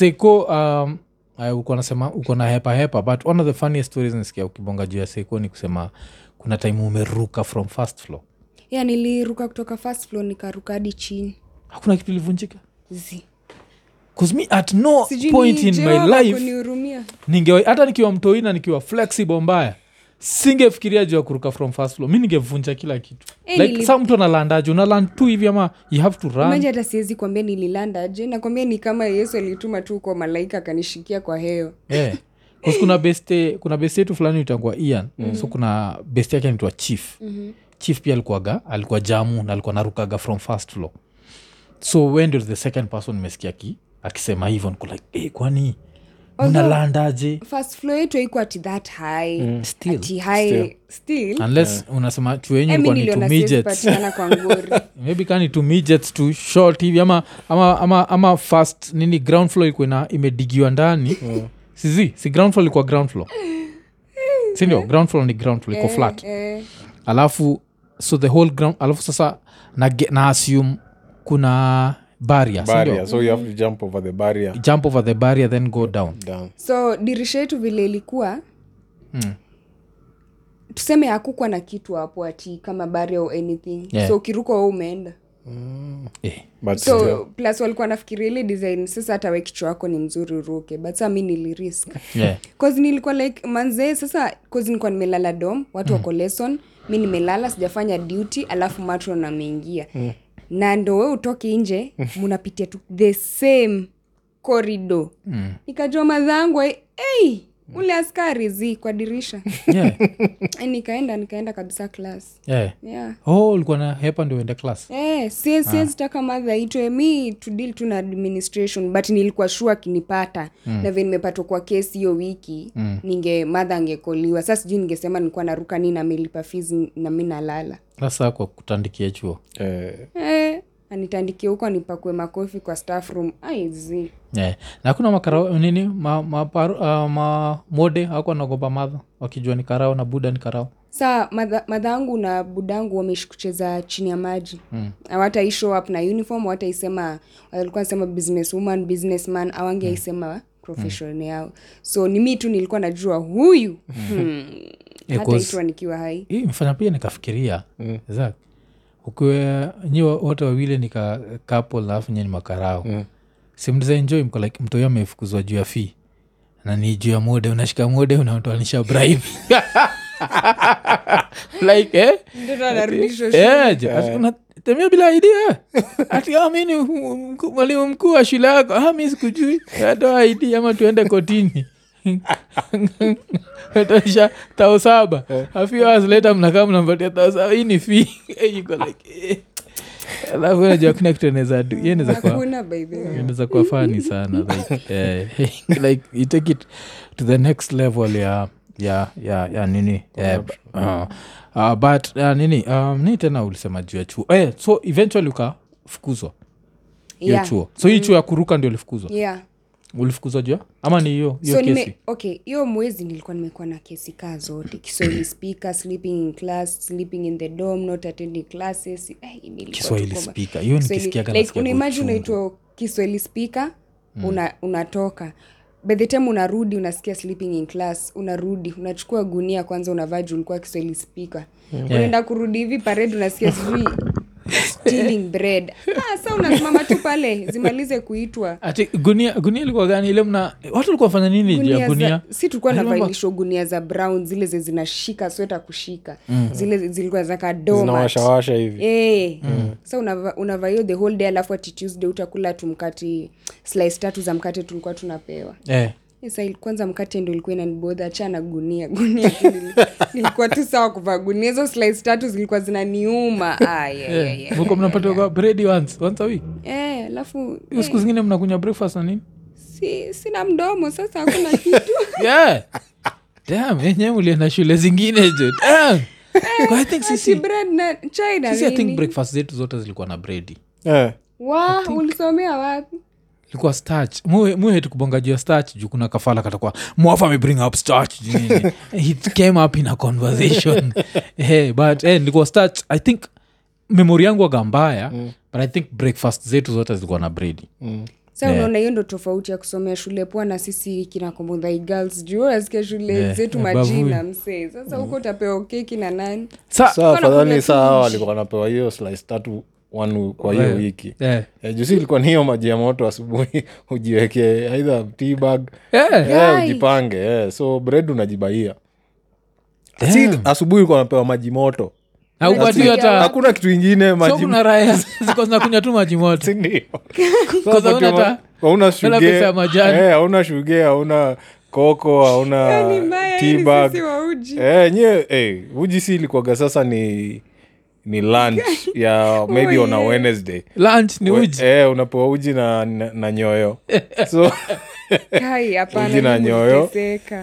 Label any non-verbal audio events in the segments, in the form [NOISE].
seko um, uko nasema uko na hepa hepa but one of the funniest stories nisikia ukibonga juu ya seko ni kusema kuna time umeruka from first floor. Yeah, niliruka kutoka first floor nikaruka hadi chini. Hakuna kitu ilivunjika? Zi. Me at no Sijini point in my life ninge hata nikiwa mtoina nikiwa flexible mbaya singefikiria juu ya kuruka from first floor. Mi ningevunja kila kitu. Eh, like nili- sa mtu analandaje unaland tu hivi ama you have to run? Maji hata siwezi kuambia nililandaje nakwambia ni kama yesu alituma tu kwa malaika akanishikia kwa heyo yeah. [LAUGHS] 'Cause kuna beste kuna beste yetu fulani itangua ian. Mm-hmm. so kuna beste yake anaitwa chief. Mm-hmm. chief pia alikuwaga alikuwa jamu na alikuwa narukaga from first floor. So we ndio the second person nimesikia ki akisema hivyo niko like hey, kwani mnalandaje first floor yetu haiko ati that high. Still, ati high still. still, unless unasema chuo yenyu Eh, [LAUGHS] kani short hivi ama ama ama, ama nini ground floor ilikuwa ina- imedigiwa ndani. Sizi si ground floor ilikuwa ground floor. [LAUGHS] Sindio ground floor ni ground floor iko flat. eh, alafu so the whole ground alafu sasa na, na assume kuna barrier, barrier. so you have to jump over the barrier. Jump over the barrier then go down. Down. So dirisha yetu vile ilikuwa Mm. tuseme hakukwa na kitu hapo ati kama bari au anything. Yeah. so ukiruka we umeenda. Eh. but so still, plus walikuwa nafikiria ile design sasa hata we kichwa wako ni mzuri uruke but saa mi nilirisk. Yeah. [LAUGHS] cause nilikuwa like manzee sasa cause nilikuwa nimelala dom watu wako lesson mi nimelala sijafanya duty alafu matron ameingia na ndo we utoke nje [LAUGHS] munapitia tu the same corridor. Mm. nikajua madhangu hey, ule askari zi kwa dirisha. [LAUGHS] Yeah. Eh, nikaenda nikaenda kabisa class. Yeah. yeah. Oh ulikuwa na hepa ndio uende Eh, siwezi siwezi taka madha itwe mi to deal tu na administration but nilikuwa shua akinipata. Mm. na vile nimepatwa kwa kesi hiyo wiki mm. ninge madha angekoliwa. Saa sijui ningesema nilikuwa naruka nii namelipa fees na mi nalala. Sasa kwa kutandikia chuo? Eh, eh, anitandikie huko anipakue makofi kwa staff room. Aizi yeah. na kuna makarao nini ma, ma, par, uh, ma mode ako nagopa madha wakijua ni karao na buda ni karao. Saa madha- madhangu na budangu wameishi kucheza chini ya maji. Mm. awata show up na uniform wataisema walikuwa nasema business woman businessman awangeisema profession yao. So ni mi tu nilikuwa najua huyu hmm. Eh, hata cause- itwa nikiwa hai. hii mfanya pia nikafikiria. Mm. Ukiwa nyi wote wawili nika couple alafu nye ni makarao. Mm. simdezaenjoi mko like mtoyo amefukuzwa juu ya fii na ni juu ya mode unashika mode unatoanisha bribe [LAUGHS] like eh? Eh, je, bila idea. Ati ah, ni mwalimu mkuu wa shule yako. Ah, mi sikujui. Atoa id ama tuende kotini [LAUGHS] tosha tao saba. A few hours later mnakaa mnampatia tao saba. Hii ni fee. [LAUGHS] Eh, like eh. alafu najua kuna kitu eneza du kuwa fani sana like, eh, [LAUGHS] like you take it to the next level ya ya ya, ya nini eh, uh, uh, but uh, nini um, tena ulisema juu ya chuo? Eh, so eventually ukafukuzwa hiyo yeah. chuo. So hii chuo ya kuruka ndio ulifukuzwa yeah ulifukuzwa jua? Ama ni hiyo hiyo so kesi? nime okay hiyo mwezi nilikuwa nimekuwa na kesi kaa zote. Kiswahili speaker sleeping in class sleeping in the dome not attending classes. Eh, kiswahili speaker. Hiyo nikisikiaga like, unaimagine unaitwa kiswahili speaker una, unatoka. By the time unarudi unasikia sleeping in class unarudi unachukua gunia kwanza unavaa juu ulikuwa kiswahili speaker. Unaenda kurudi hivi parade unasikia sijui stealing bread. [LAUGHS] Ah, sa unasimama tu pale zimalize kuitwa. Ati gunia gunia ilikuwa gani? Ile mna watu walikuwa fanya nini juu ya gunia gunia? za, si tulikuwa navailishwa gunia za brown zile ze zinashika sweta kushika. Zile zilikuwa zaka zinawashawasha hivi. Eh. sa unava- unavaa hiyo the whole day alafu ati tuesday utakula tumkati slice tatu za mkate tulikuwa tunapewa. Eh. Eh, kwanza mkate ndo ilikuwa inanibodha achana gunia gunia nilikuwa tu sawa kuvaa gunia. Hizo slice tatu zilikuwa zinaniuma. [LAUGHS] Ah, yeah, yeah, yeah, mlikuwa mnapata kwa bredi once once a week? Eh, alafu siku zingine mnakunywa breakfast na nini? Si, sina mdomo sasa hakuna kitu. [LAUGHS] Yeah. Damn, enyewe ulienda shule zingine jo. Damn. I think sisi, bread na chai na sisi I think breakfast zetu zote zilikuwa na bredi eh, wa ulisomea wapi ilikuwa starch. Muhetu kubonga juu ya starch juu kuna kafala katakuwa mwafa amebring up starch. [LAUGHS] It came up in a conversation. [LAUGHS] Hey, but hey, nilikuwa starch. I think memori yangu waga mbaya mm. but i think breakfast zetu zote zilikuwa na bredi mm. sa Yeah. unaona hiyo ndo tofauti ya kusomea shule poa na sisi kinakomodhai girls juu asikia shule Yeah, zetu yeah, majina msee. Sasa huko utapewa keki na nani? Sa sa, fadhani saa walikuwa wanapewa hiyo slice tatu one kwa hiyo Yeah. wiki yeah. yeah, jusi ilikuwa ni hiyo maji ya moto asubuhi [LAUGHS] ujiweke aidha tbag yeah. yeah, Yai. ujipange yeah. so bred unajibaia yeah. si asubuhi ilikuwa napewa maji moto [LAUGHS] Hakuna- kitu ingine so maji kuna raya [LAUGHS] ziko zinakunywa tu maji motoauna shuge auna koko auna tbag wa uji Eh, eh, si ilikuwaga sasa ni ni lunch ya maybe on a wednesday. Lunch ni We- uji? eh, unapewa uji na, na, na nyoyo. [LAUGHS] So Uji na nyoyo.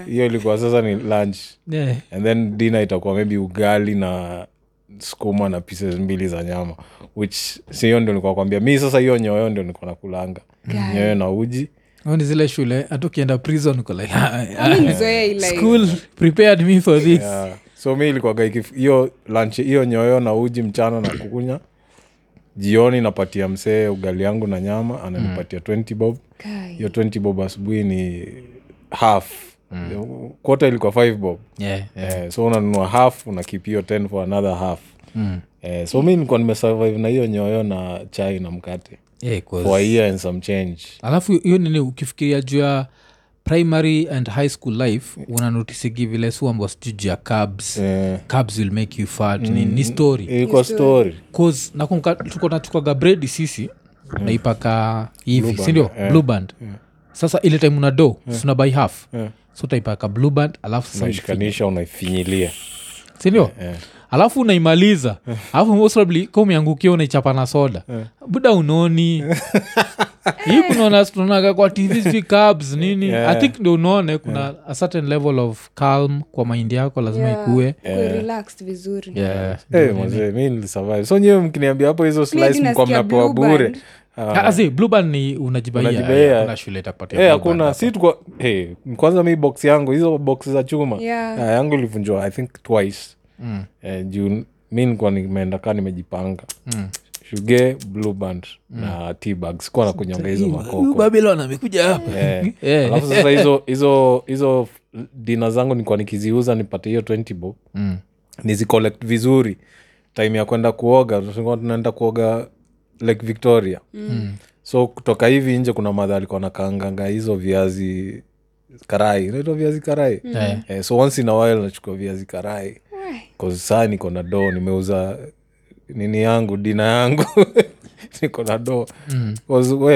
hiyo ilikuwa sasa ni lunch. Yeah. and then dina itakuwa maybe ugali na skuma na pieces mbili za nyama which sihiyo ndio nilikuwa kwambia mi sasa hiyo nyoyo ndio nilikuwa nakulanga. Nyoyo na uji. Ni zile shule hata ukienda prison uko like [LAUGHS] school prepared me for this. Yeah. So mi ilikuwaga hiyo lunch hiyo nyoyo na uji mchana na kukunya. Jioni napatia msee ugali yangu na nyama ananipatia 20 bob. Hiyo 20 bob asubuhi ni half. Kota ilikuwa 5 bob. Yeah, yeah. Eh, so unanunua half unakip hiyo 10 for another half. Mm. eh, so mi nilikuwa nimesurvive na hiyo nyoyo na chai na mkate. Yeah, 'cause- for a year and some change. Alafu hiyo nini ukifikiria juu ya primary and high school life unanotisigi vile sijuu juu cabs eh, cabs will make you fat. Ni, ni story. Ilikuwa story. cause nakumbuka tuko bredi sisi naipaka hivi sindio yeah. blue band. Sasa ile time una do yeah. suna by half. Yeah. so taipaka blue band alafu sasa unaifinyilia. Sindio alafu unaimaliza. Alafu most probably ka umeangukia unaichapa na soda. Buda unoni [LAUGHS] [LAUGHS] hii kunaona tunaonaga kwa tv sijui cabs nini? Yeah. i think ndo unaone kuna a certain level of calm kwa maindi yako lazima Yeah. ikue. Vizuri. Yeah. hey, mi nilisurvive. So nyewe mkiniambia hapo hizo slice hadi mnapewa Blue bure. Uh, Ah, bluban ni unajibaia Unajibaia. shule itakupatia eh, hakuna. Si tukwa hey, kwanza mi box yangu hizo box za chuma. Yeah. uh, yangu ilivunjwa i think twice. Mm. uh, juu mi nikuwa nimeenda kaa nimejipanga. Mm. Shuge blueband mm. na tbag sikuwa na kunyonga hizo makokobabilon amekuja hapa yeah. yeah. [LAUGHS] alafu sasa hizo hizo hizo dina zangu nikuwa nikiziuza nipate hiyo 20 bob Mm. nizicollect vizuri time ya kwenda kuoga tunaenda kuoga lake victoria Mm. so kutoka hivi nje kuna madha alikuwa nakaanganga hizo viazi karai naitwa viazi karai mm. yeah. so once in a while nachukua viazi karai cause saa niko na doo nimeuza nini yangu dina yangu [LAUGHS] niko na Mm.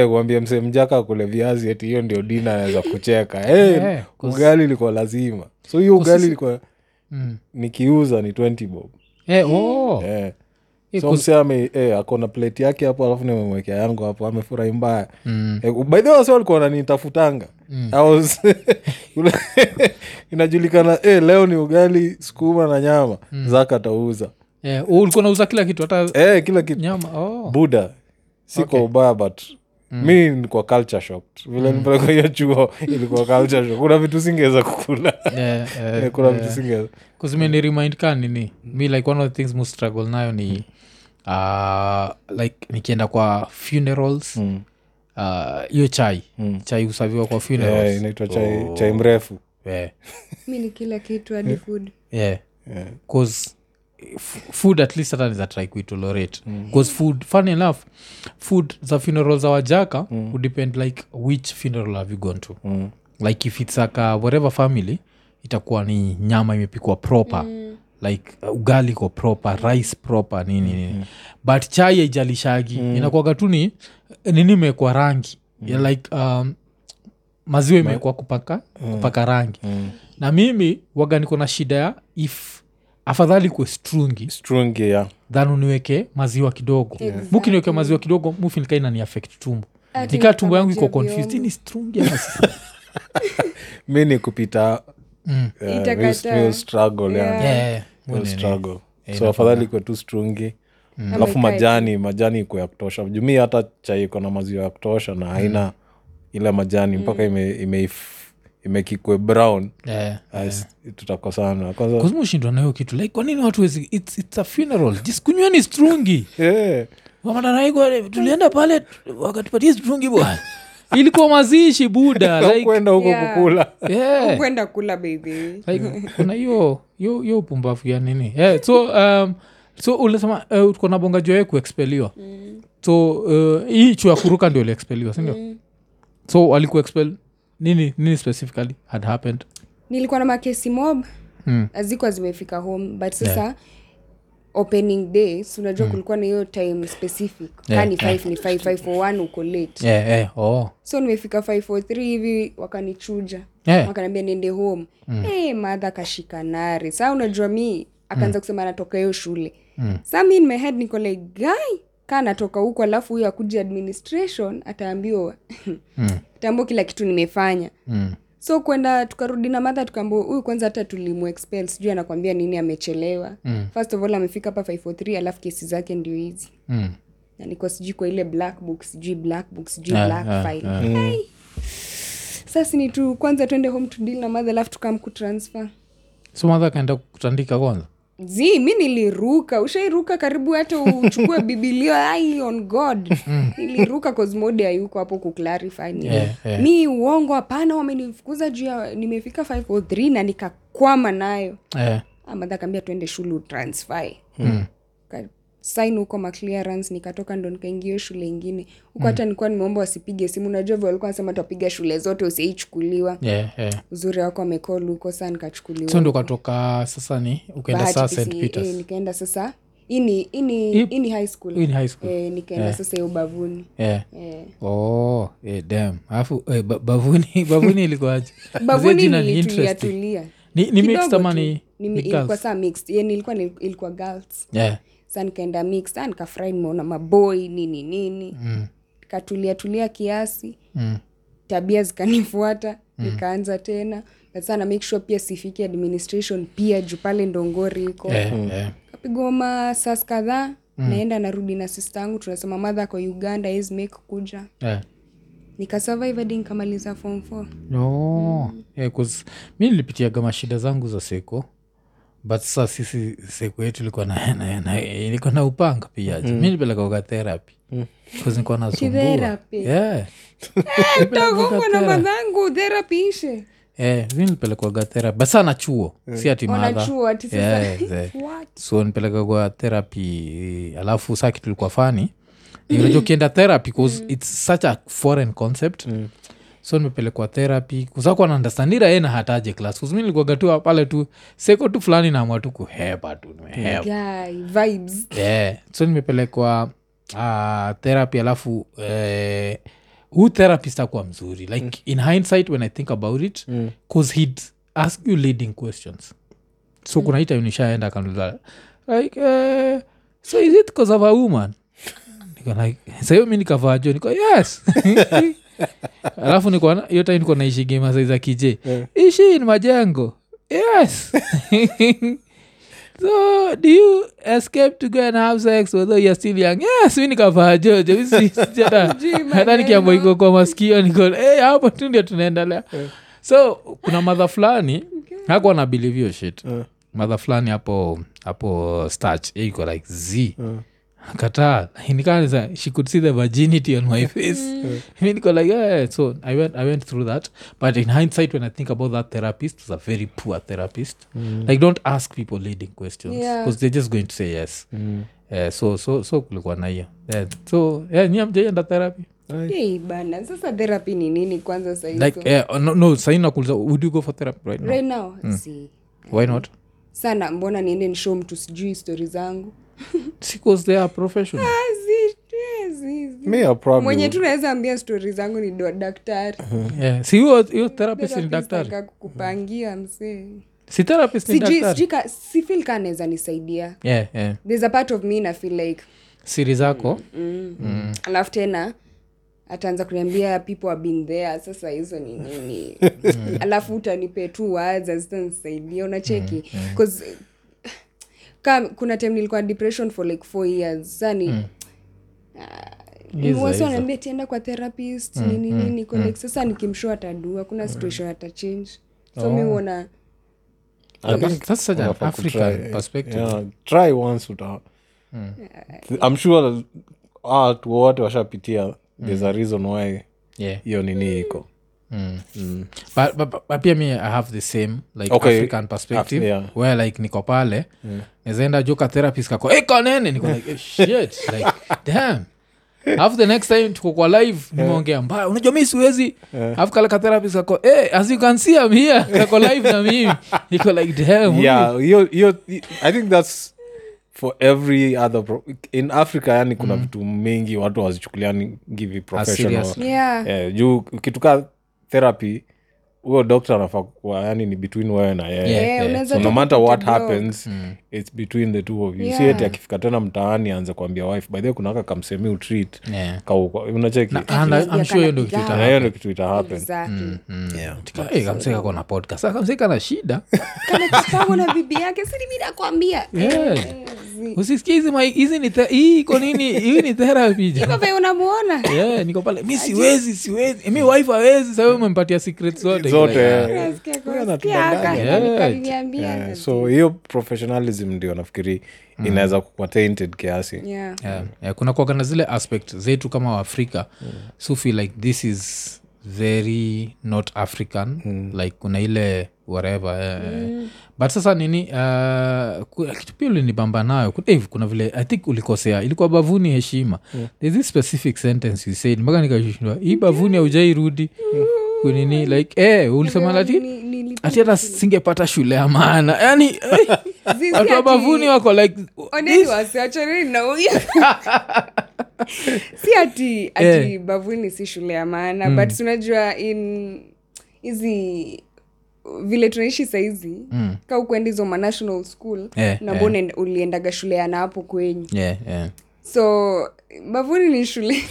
Kuambia msee mjaka kule viazi eti hiyo ndio dina anaweza kucheka hey, Yeah, ugali ilikuwa lazima so hiyo ugali ilikuwa Mm. nikiuza ni 20 bob hey, oh. yeah. Eh, so ame eh, akona plate yake hapo alafu nimemwekea yangu hapo amefurahi mbaya Mm. Eh, by the way wasi walikuwa wananitafutanga mm. was- [LAUGHS] [LAUGHS] inajulikana eh, leo ni ugali sukuma na nyama zaka atauza Eh, oh, ulikuwa nauza kila kitu hata eh, kila kitu nyama oh. buda si kwa ubaya but mi nilikuwa culture shocked vile nipeleka hiyo chuo ilikuwa culture shock kuna vitu singeweza kukula yeah, eh, [LAUGHS] Eh, kuna yeah. vitu singeweza kuzimeni remind ka nini mi like one of the things mu struggle nayo ni uh, like nikienda kwa funerals Mm. uh, chai Mm. chai husaviwa kwa Eh, funerals inaitwa chai, Oh. chai mrefu yeah. mi ni kila kitu hadi food yeah. Yeah. cause food at least hata niza try kuitolerate bcause food fun enough food za funeral za wajaka mm. would depend like which funeral have you gone to Mm. like if it's aka whatever family itakuwa ni nyama imepikwa proper mm. like uh, ugali ko proper rice proper nini nini mm. but chai aijalishagi mm. inakwaga tu ni nini imekwa rangi mm. ya like um, maziwa imewekwa kupaka, kupaka rangi Mm. na mimi waga niko na shida ya if afadhali kwe strungi. Strungi yeah. than uniweke maziwa kidogo. Exactly. mukiniweke maziwa kidogo mufinikaa inani affect tumbo. Nikaa tumbo yangu iko confused ni strungi [LAUGHS] mi ni kupita Mm. struggle yani. Yeah. Yeah, struggle. So afadhali kwe tu strungi. Ama alafu majani majani iko ya kutosha. Jumii hata chai iko na maziwa ya kutosha na haina ile majani mpaka ime, ime, imekikwe brown. Yeah. As- tutakosana kwanza nayo kitu like kwanini watu wezi it's, it's a funeral? Jiskunyweni strungi [LAUGHS] Eh, wamadanaiko tulienda pale wakatupatia strungi bwana ilikuwa mazishi buda [LAUGHS] like, kwenda huko Yeah. kukula. [LAUGHS] Yeah. kwenda kula baby. Like kuna hiyo hiyo upumbavu ya nini? Yeah, so um, so ulisema uh, tuko na bonga joe kuexpeliwa mm. so uh, hii chu ya kuruka ndio uliexpeliwa sindio mm. so walikuexpel nini nini specifically had happened nilikuwa na makesi mob mm. azikuwa zimefika home but sasa opening day si unajua kulikuwa na hiyo time specific Yeah, yeah, ni 5 ni 5 5 for 1 uko late yeah, yeah. Oh. so nimefika 543 hivi wakanichuja Yeah. wakaniambia niende home mm. hey, madha kashika nare saa unajua mi akaanza kusema anatoka hiyo shule mm. saa mi in niko like guy kaa natoka huko alafu huyo akuja administration ataambiwa Mm. tambo kila kitu nimefanya Mm. so kwenda tukarudi na madha tukaambia huyu kwanza hata tulimuexpel sijui anakwambia nini amechelewa Mm. first of all amefika hapa 543 alafu kesi zake ndio hizi Mm. niko sijui kwa ile black book sijui black book sijui yeah, black yeah, file ah. Hey. sasa ni tu kwanza twende home to deal na madha alafu tukam kutransfer so madha akaenda kutandika kwanza zi mi niliruka. Ushairuka karibu hata uchukue [LAUGHS] bibilia ai on god. Niliruka cosmode ayuko hapo kuclarify ni Yeah, yeah. mi uongo hapana wamenifukuza juu ya nimefika 503 na nikakwama nayo. Yeah. amadha kaambia tuende shule utransfer. Mm. Sign huko maclearance nikatoka ndo nikaingia shule ingine. Huko hata nilikuwa nimeomba wasipige simu najua vile walikuwa nasema tapiga shule zote usiaichukuliwa yeah, yeah. uzuri wako amekol huko saa nikachukuliwa. So ndo ukatoka sasa ni ukaenda saa st peters. nikaenda sasa. Ini ini Ip- ini high school. Hii high school. Eh, nikaenda sasa ubavuni. Yeah. eh. oh, eh, damn. alafu eh, ba- bavuni [LAUGHS] bavuni ilikuwaje? Bavuni nilitulia tulia. Ni, ni mixed ama ni, Ni- ni ilikuwa saa mixed. Ye nilikuwa ilikuwa girls. Yeah. Sa nikaenda mix ah, nikafurahi nimeona maboi nini nini. Mm. katulia tulia kiasi. Mm. tabia zikanifuata nikaanza tena. Sana make sure pia sifiki administration pia juu pale ndongori iko. Yeah, yeah. kapigwa masas kadhaa naenda narudi na sista angu tunasema madha kwa uganda is make kuja. Yeah. nikasurvive hadi nikamaliza form four. No. Yeah, mi nilipitiaga mashida zangu za seko but sasa sisi siku yetu ilikuwa na, na, na, ilikuwa na upanga pia mm. mi nilipelekaga therapy. Ishe. Mi nilipelekwaga therapy. But sana chuo. Si ati madha [LAUGHS] so nipeleka therapy alafu saa kitu fani unajua ukienda therapy cause its such a foreign concept so nimepelekwa therapy. Kusakuwa naandastandira ye na hataje klas kuzmi nilikuwaga tu pale tu seko tu fulani naamua tu kuhepa tu nimehepa yeah. so nimepelekwa uh, therapy alafu eh, huu therapist akuwa mzuri. Like mm. in hindsight when i think about it bcause he'd ask you leading questions. So mm. kuna hii time nishaenda kanuza like uh, so is it cause of a woman [LAUGHS] niko like sahiyo mi nikavaa jo? Niko yes [LAUGHS] [LAUGHS] [LAUGHS] alafu niko na- hiyo time niko naishi game za kije ishi in majengo. Yes. [LAUGHS] So do you escape to go and have sex although you're still young? Yes mi nikavaa jojo. [LAUGHS] Hata nikiambo iko kwa maskio niko hey, hapo tu ndio tunaendelea. So kuna madha fulani hakuwa na believe hiyo shit. Madha fulani hapo hapo starch iko like z kataa. Nikaa she could see the virginity on my face. [LAUGHS] Mi niko like yeah. so I went, i went through that. But in hindsight when i think about that therapist was a very poor therapist. Like don't ask people leading questions. Yeah. they're just going to say yes. Eh, so so so kulikuwa na hiyo. Yeah. so yeah, nyia mjaienda therapy? Hey, bana sasa therapy ni nini kwanza sahizo like eh, no, no sahi nakuuliza would you go for therapy right now? Right now si. Why not? Sana mbona niende nishow mtu sijui stori zangu [LAUGHS] because they are professional. Ah, mwenye tu naweza ambia stori zangu ni do- daktari. Si hiyo hiyo therapist ni daktari akakupangia msee. Si therapist ni daktari? si feel ka anaweza nisaidia. Yeah, yeah. there's a part of me na feel like siri zako? Mm. alafu tena ataanza kuniambia people have been there sasa hizo ni nini? [LAUGHS] Alafu utanipe tu waza zitanisaidia unacheki? Bcause ka kuna time nilikuwa depression for like four years sani Hizo, wasi hizo. wanaambia tienda kwa therapist nini nini mm. like sasa nikimshow atadua kuna situation atachange so mi huona that's such an African kutry. perspective. Yeah, try once uta i'm sure watu wote washapitia there's a reason why yeah. hiyo nini iko but, but, but, but pia mi i have the same like Okay. african perspective Af- yeah. where like niko pale nezaenda joka therapist kako hey, kanene niko like eh, shit. [LAUGHS] Like damn. Alafu the next time tuko kwa live nimeongea mbaya. Unajua mi siwezi. Alafu yeah. ka therapist kako hey, as you can see am here. [LAUGHS] Kako live na mimi. Niko like damn yeah i think that's for every other pro- in africa yani kuna vitu mingi watu wazichukuliani givi professional. yeah. yeah eh, juu kituka therapy huyo dokta anafaa yani ni between wewe na yeye. Yeah, yeah. so no matter what happens happens it's between the two of you Yeah. si akifika tena mtaani aanze kuambia wife by the way kunaka kamsemi utreat Yeah. Kau- unacheki Na- and I- I'm sure hiyo ndo kitu Yeah. na ita hiyo ndo kitu ita happen exactly yeah. Hey, kamseka kona podcast kamseka na shida [LAUGHS] na bibi yake sini mi Yeah. Usisikia hizi hizi ni hii iko nini hii ni therapy [LAUGHS] jo. Iko vile unamuona yeah, niko pale mi siwezi siwezi mi wife awezi sawe umempatia secret zote Zote. Like, Unasikia kwa- Huyo sikia aka, anatudanganya. nani Yeah. kaliniambia? Yeah, so hiyo professionalism ndio nafikiri inaweza kukua tainted kiasi. Yeah. yeah, yeah, kuna kuagana zile aspect zetu kama waafrika so feel like this is very not african like kuna ile whatever eh, but sasa nini uh, kitu pia ulinibamba nayo eh, kuna vile i think ulikosea ilikuwa bavuni heshima. There's this specific sentence you said mpaka nikashindwa hii bavuni aujairudi kunini like eh, ulisema ati hata singepata shule ya maana. Yani eh, [LAUGHS] watu wa bavuni wako like oneni wasiachaneni na huyo [LAUGHS] si ati ati yeah. bavuni si shule ya maana but unajua in hizi vile tunaishi saizi Mm. ka ukuenda hizo manational school yeah, na mbona uliendaga shule yana hapo kwenyu yeah, yeah. so bavuni ni shule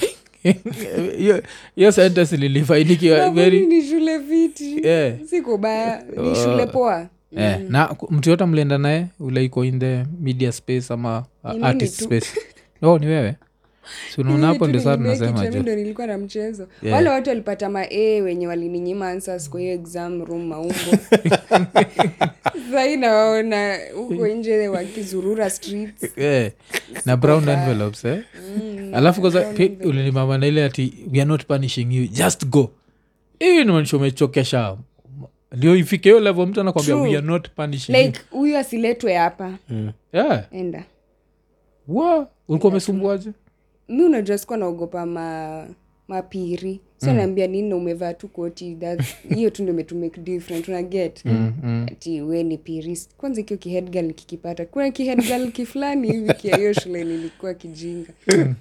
[LAUGHS] hiyo hiyo sentence lilifainikiwa ni shule viti Yeah. si kubaya ni shule poa eh, na mtu yote mlienda naye ule iko in the media space ama uh, Ni mimi artist tu. space. Oh ni wewe. Si unaona hapo ndio saa tunasema jo jo ndo nilikuwa na mchezo. Yeah. wale watu walipata ma a wenye walininyima answers kwa hiyo exam room maumbo. [LAUGHS] Sahii nawaona huko nje wakizurura streets. Eh, na brown envelopes eh? alafu kwanza brown pi- envelope. ulinimama na ile ati we are not punishing you just go. Hii nimaanisha umechokesha ndio ifike hiyo level mtu anakwambia we are not punishing like huyu asiletwe hapa. You yeah. enda. Wa ulikuwa umesumbuaje? Mi unajua sikuwa naogopa ma mapiri. So naambia nini na umevaa tu koti that- hiyo tu ndo imetumake different unaget mm, mm. ati we ni piri kwanza ikio kihedgal kikipata kuna kihedgal kifulani hivi kia hiyo shule nilikuwa kijinga. Yaani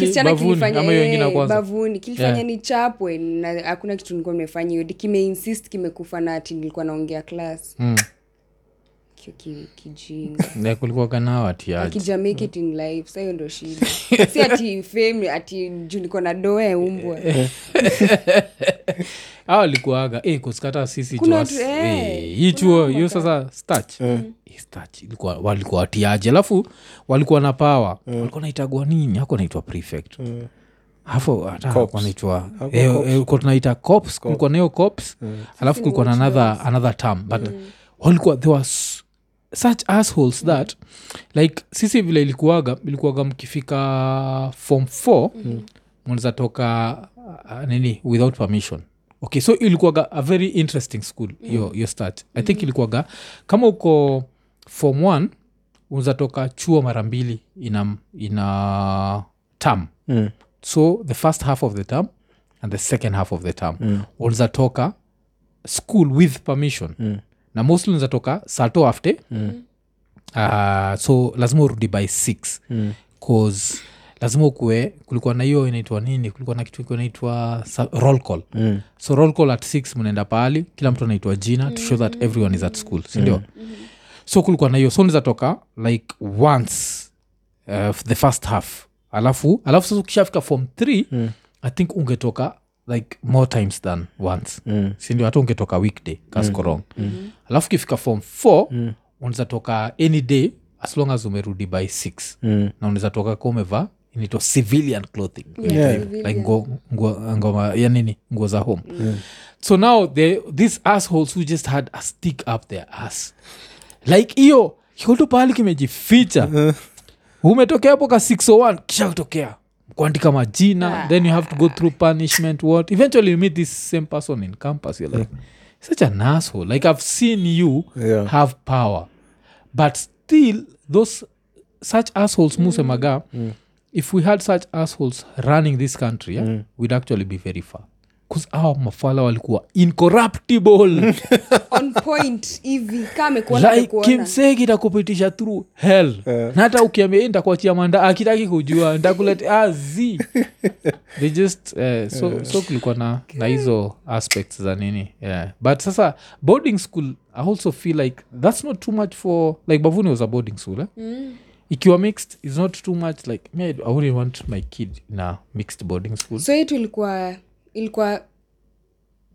kisichana kilifanyabavuni kilifanya eh, Yeah. ni chapwe na hakuna kitu nilikuwa nimefanya hiyo kimeinsist kimekufa na ati nilikuwa naongea class Mm. Kio ki- kijinga [LAUGHS] Na kulikuwa kanao atiaji akija make it in life sa hiyo ndo shida. [LAUGHS] Si ati fame ati juniko na doa ya umbwa. [LAUGHS] A walikuaga eh, kuskata sisi eh, eh, hii chuo hiyo sasa stach stach ilikuwa walikuwa watiaji alafu walikuwa na pawa walikuwa naitagwa nini? Ako naitwa prefect. Alafu hata Cops. wanaitwa Hapo eh, cops. eh, kulikuwa tunaita cops. Kulikuwa nayo cops. Alafu kulikuwa na another, another term but walikuwa there was such assholes that like sisi vile ilikuaga ilikuaga mkifika form 4 mnaweza toka uh, nini without permission okay so ilikuaga a very interesting school mm. your, your start i think ilikuaga kama uko form 1 unaweza toka chuo mara mbili ina ina term Mm. so the first half of the term and the second half of the term mm. unaweza toka school with permission Mm. Na mostly unaweza sato afte mm. uh, so lazima urudi by six Mm. cause lazima ukue kulikuwa na hiyo inaitwa nini kulikuwa na kitu inaitwa roll call Mm. so roll call at six mnaenda pahali kila mtu anaitwa jina to show that everyone is at school sindio so kulikuwa na hiyo so nizatoka toka like once uh, the first half alafu alafu sasa ukishafika form three mm. i think ungetoka like more times than once. Mm. sindio hata ungetoka weekday kaskorong mm. alafu ukifika form four mm. unaweza toka any day as long as umerudi by six. Mm. na unaweza toka ka umevaa inaitwa civilian clothing. Yeah, like ngo, ngo, ngoma ya nini nguo za home. So now the, these assholes who just had a stick up their ass. Like hiyo kioto pahali kimejificha. Umetokea hapo ka 601 kisha kutokea kuandika majina yeah. then you have to go through punishment what? Eventually you meet this same person in campus you're like such an asshole. Like i've seen you Yeah. have power but still those such assholes musemaga if we had such assholes running this country yeah, we'd actually be very far awa mafala walikuwa incorruptible. [LAUGHS] On point hivi kitakupitisha through hell. Na hata ukiambia "Eh, nitakuachia manda akitaki kujua ntakulete azi [LAUGHS] they just uh, so, so kulikuwa na na hizo aspects za nini. Yeah. but sasa boarding school i also feel like that's not too much for like bavuni was a boarding school eh? Mm. ikiwa mixed is not too much like me i wouldn't want my kid in a mixed boarding school. So yetu ilikuwa ilikuwa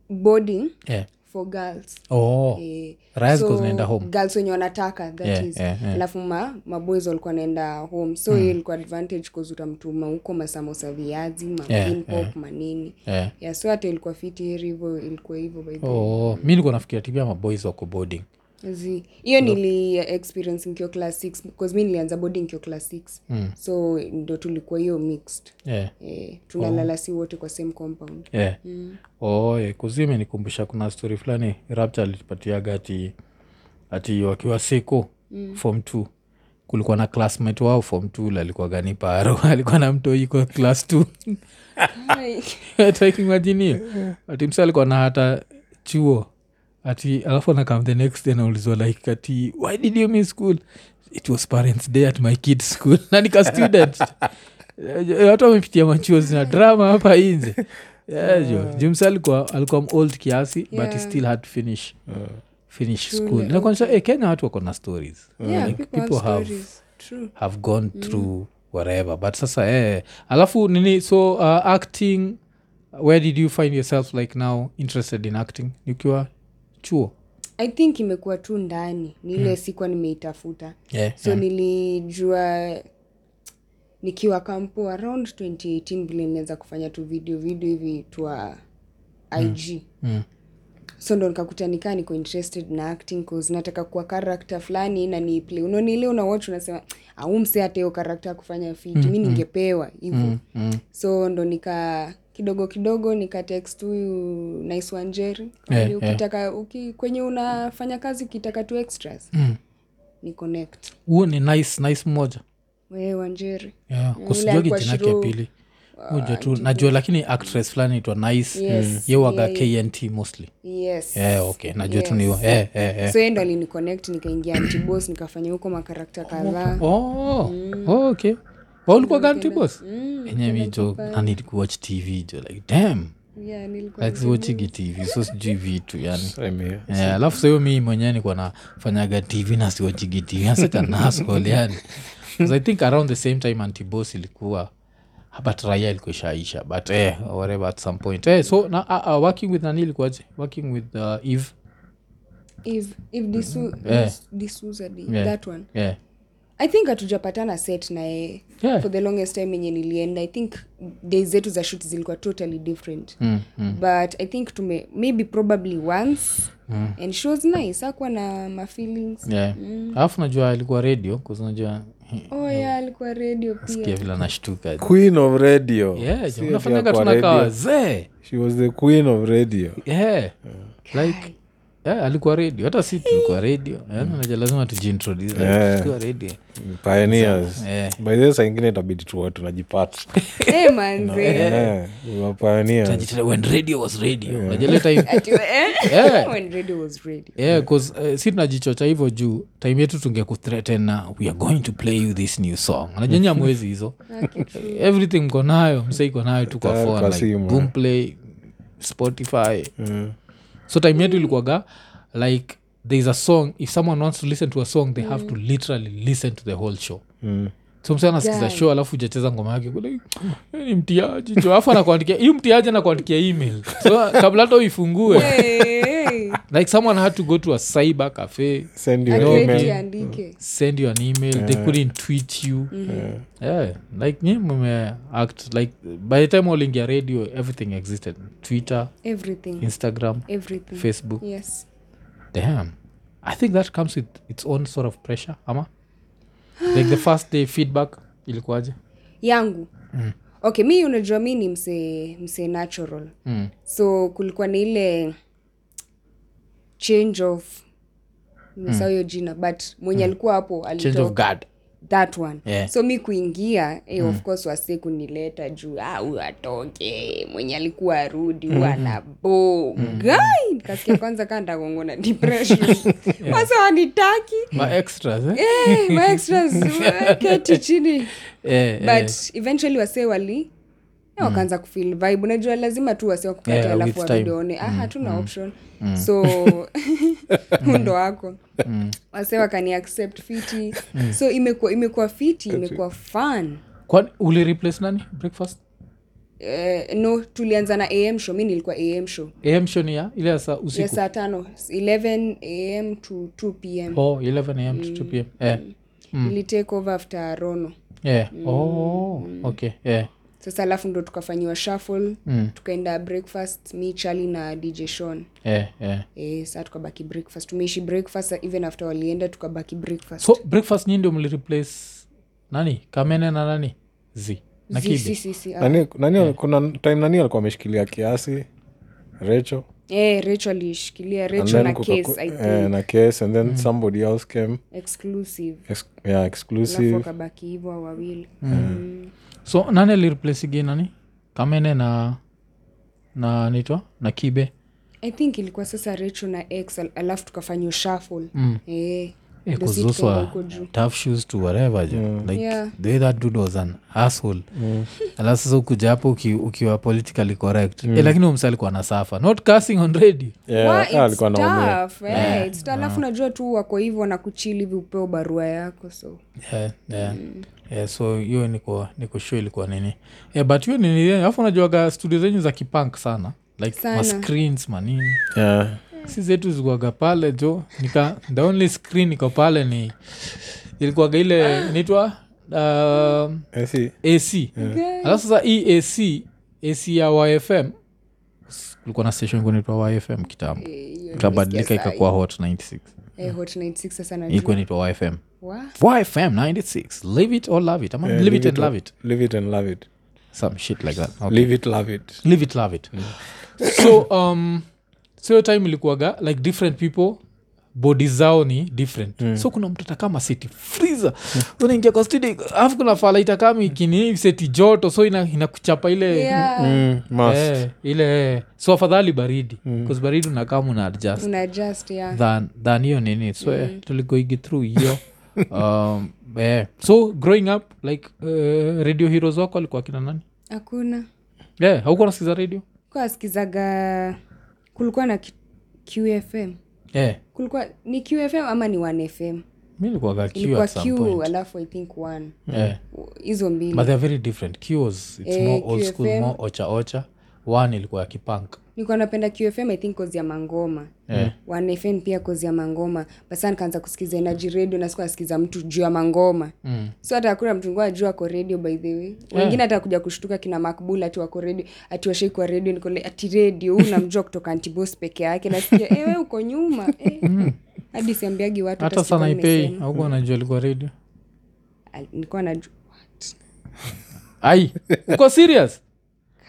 boarding yeah. for girls oh Eh, so home. girls wenye wanataka that Yeah, is yeah, yeah. alafu ma maboys walikuwa naenda home so hiyo ilikuwa advantage cause utamtuma huko masamosa viazi Yeah, mapinpop yeah. manini yeah. yeah, so hata ilikuwa fiti heri hivo ilikuwa hivo oh mi nikuwa nafikiria tibia maboys wako boarding Hiyo nili experience nikiwa class 6 because mi nilianza boarding nikiwa class 6 Mm. so ndo tulikuwa hiyo mixed yeah. eh, tunalala si wote kwa same compound yeah. oh, yeah. Kuzi imenikumbusha kuna story fulani rapta alipatiaga ati ati wakiwa siku mm. form t kulikuwa na classmate wao form t alikuwa gani paro [LAUGHS] alikuwa na mtoi kwa class t [LAUGHS] [LAUGHS] takimajinie ati alikuwa na hata chuo ati alafu anakam the next day naulizwa like ati why did you miss school? It was parents day at my kids school. [LAUGHS] Na nika student. Eh, watu wamepitia machuo na drama hapa inze Yeah, jo jumsa alikuwa alikuwa old kiasi but he still had to finish finish school, school nakuonyesha hey, kenya watu wako na stories. Yeah, Like, people have people have stories. True. have gone through whatever. But sasa eh, alafu nini so uh, acting where did you find yourself like now interested in acting? Ukiwa chuo? I think imekuwa tu ndani. Ni ile sikuwa nimeitafuta. Yeah, so nilijua nikiwa kampo around 2018 vile inaweza kufanya tu video video hivi twa ig Mm. so ndo nikakuta nikaa niko interested na acting cause nataka kuwa karakta fulani na ni play. Unaoni ile una watch unasema au mse hata hiyo karakta ya kufanya fiti mi ningepewa hivyo mm. so ndo nika kidogo kidogo nika text huyu nice wanjeri Yeah, ukitaka uki, kwenye unafanya kazi ukitaka tu extras Mm. ni connect. Huo ni nice nice mmoja. Wee wanjeri yeah, kusijuagi jina yake pili. Uja tu najua lakini actress fulani itwa nice. Yes, yewaga yeah, knt mostly. Yes. Yeah, okay najua tu Yes. niwa yeah, yeah, yeah. so ndo aliniconnect nikaingia antibos nikafanya huko makarakta kadhaa. Oh, oh okay waulikuwa country boss? Enye mijo anid kuwatch tv jo like dam yeah, siwachigi tv so sijui vitu yani. Same here. Eh, alafu sahiyo mi mwenyewe nikuwa nafanyaga tv na siwachigi tv sacha yani. I think around the same time antibos ilikuwa but raia ilikuwa ishaisha but eh, whatever at some point. Eh, so na, uh, uh, working with nani ilikuwaje working with uh, eve? If if disu, Yeah. dis, D'Souza di- Yeah. that one. Yeah. i think hatujapatana set naye Yeah. for the longest time yenye nilienda i think days zetu za shut zilikuwa totally different. Mm, mm. but i think tume maybe probably once. And she was nice akuwa na mafeelings yeah. alafu najua alikuwa radio kuzinajua oh yeah alikuwa radio pia. vile anashtuka. Queen of radio. Yeah, Si jo, ati unafanyaga tunakaa wazee she was the queen of radio. Yeah. like yeah, alikuwa radio. Hata si tulikuwa radio. Naja lazima tujiintroduce. Saa ingine itabidi tuwa tunajipata [LAUGHS] Eh, manze. Yeah, we were pioneers. Tunajitana, when radio was radio. Unajua ile time [LAUGHS] Ati, eh? Yeah. when radio was radio. Yeah, 'cause, uh, si tunajichocha hivyo juu time yetu tungekuthreaten na we are going to play you this new song. Najanya [LAUGHS] mwezi hizo. Everything mko nayo msa iko nayo tu kwa phone like boomplay spotify. Mm. So time yetu ilikuwaga like there is a song if someone wants to listen to a song they have to literally listen to the whole show. Mm. so msa anasikiza show alafu ujacheza ngoma yake kule "Eh, ni mtiaji. Jo alafu anakuandikia hii mtiaji anakuandikia email. So kabla hata uifungue. Hey, hey. Like someone had to go to a cyber cafe. Send you an email. Send you an email. They couldn't tweet you. Yeah. Like nyi mume act like by the time olingia radio everything existed. Twitter everything. Instagram everything. Facebook. Yes. Damn. I think that comes with its own sort of pressure ama? Like the first day feedback ilikuwaje? Yangu. Okay mi unajua mi ni msee mse natural. Mm. so kulikuwa na ile change of nimesahau hiyo jina but mwenye alikuwa hapo change of alitoka guard that one. Yeah. so mi kuingia eh, of course wase kunileta juu ah, huyu atoke mwenye alikuwa arudi hu ana bo. Gai nikasikia kwanza kaa ndagongo na depression. [LAUGHS] Wanitaki. Ma extras eh? eh, maextras [LAUGHS] keti chini. [LAUGHS] Eh, eh. but eventually wase wali eh, wakaanza kufil vibe. Unajua lazima tu wasi wakupate Yeah, alafu wavideone ah, hatuna option. so [LAUGHS] ndo wako wasee wakani accept fiti. So imekuwa imekuwa fiti imekuwa fun. Kwani uli replace nani? Breakfast? Uh, no tulianza na am show. Mi nilikuwa am show. Am show ni ya? Ile ya saa ya saa tano. 11 am to 2 pm oh 11 am to 2 pm eh. Ili take over after rono. Yeah. Oh okay. Yeah sasa alafu ndo tukafanyiwa shuffle Mm. tukaenda breakfast mi chali na dj shon yeah yeah e, saa tukabaki breakfast. Tumeishi breakfast even after walienda tukabaki breakfast. So breakfast nyi ndio mlireplace nani? Kamene na nani? Z. Na Si- si- si- si, nani, nani, yeah. kuna time nani alikuwa ameshikilia kiasi? Recho Eh, Rachel alishikilia Rachel na kuka- case i think. eh, na case and then somebody else came. Exclusive. Ex, yeah, exclusive. Hivyo wawili. Mm. So nani alireplace igi nani? Kamene na na nitwa na kibe? I think ilikuwa sasa recho na x al- alafu tukafanya ushafl Mm. eh, Eh, 'cause those were tough shoes to whatever jo like Yeah. the way that dude was an asshole. [LAUGHS] Alafu sasa ukuja hapo ukiwa politically correct. Eh, lakini umsa alikuwa na safa. Not casting on radio. Yeah, Wa, yeah, it's alikuwa naumia tough, eh, it's tough. alafu najua tu wako hivyo wanakuchili hivi upeo barua yako so. Yeah, yeah. Yeah, so hiyo niko niko ilikuwa nini. Yeah, but hiyo nini alafu unajuaga studio zenyu za kipank sana. Like mascreens manini yeah. Si zetu zikuaga pale jo nika the only screen iko pale ni ilikuwaga ile inaitwa uh, I see. ac alafu sasa hii ac ac ya yfm kulikuwa na station kunaitwa yfm kitambo. Hiyo ikabadilika ikakuwa hot 96 eh, hot 96 sasa ikuwa najua inaitwa yfm Wa? yfm 96 live it or love it. Ama Yeah, live it and love it. live it and love it. Some shit like that. Okay. live it love it. Live it love it. So um so time ilikuaga like different people bodi zao ni different mm. so kuna mtu kama seti friza unaingia kwa studio alafu kuna falaita kama ikini seti joto so ina- inakuchapa ile Yeah, mm, must. Eh, ile so afadhali baridi mm. baridi unakama una adjust una adjust yeah. than than hiyo nini so mm. tuligoigi through hiyo [LAUGHS] um, eh. so growing up like uh, radio heroes wako alikuwa kina nani hakuna yeah, haukuwa nasikiza radio kuwa asikizaga kulikuwa na Q- qfm yeah. kulikuwa ni qfm ama ni 1fm mi nilikuwaga ilikuwa q alafu i think one. Hizo mbili. But they're very different. Q it's Eh, more old school QFM. more ocha ocha one ilikuwa ya kipank nilikuwa napenda qfm i think kozi ya mangoma. Yeah. one fm pia kozi ya mangoma. Basa nikaanza kusikiza energy radio na siku asikiza mtu juu ya mangoma. Mm. so hata hakuna mtu ngua juu ako radio by the way. Wengine hata kuja kushtuka kina makbul ati wako radio. Ati washai kwa radio nikole ati radio huu namjua kutoka antibos peke yake. Nasikia ewe uko nyuma. Eh. hadi siambiagi watu hata sana ipei nimesema. aukuwa najua radio. Nilikuwa najua. Ai uko serious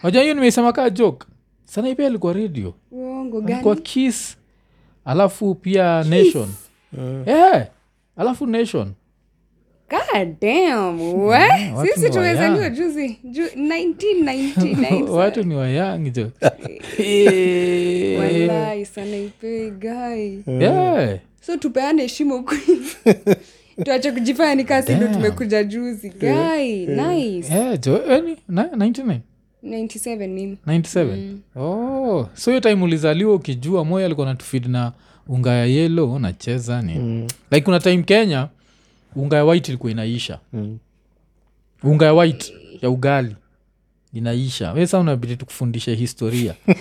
waja hiyo nimeisema kaa joke. Sana ipei alikuwa radio. Uongo alikuwa gani? Kiss. Alafu pia nation. Yeah. alafu nation. God damn, we? watu sisi ni tumezaliwa wayang. juzi ju 1999 [LAUGHS] watu ni wayangi jo yeah. so tupeane heshima [LAUGHS] tuache kujifanya ni kasi ndo tumekuja juzi. Nice. Yeah, jo 99 97 mimi. 97 oh so hiyo time ulizaliwa ukijua moyo alikuwa natufid na unga ya yelo nacheza ni. Mm. like kuna time kenya unga ya white ilikuwa inaisha. Mm. unga ya white ya ugali inaisha. Wesa unabidi tukufundishe historia. [LAUGHS]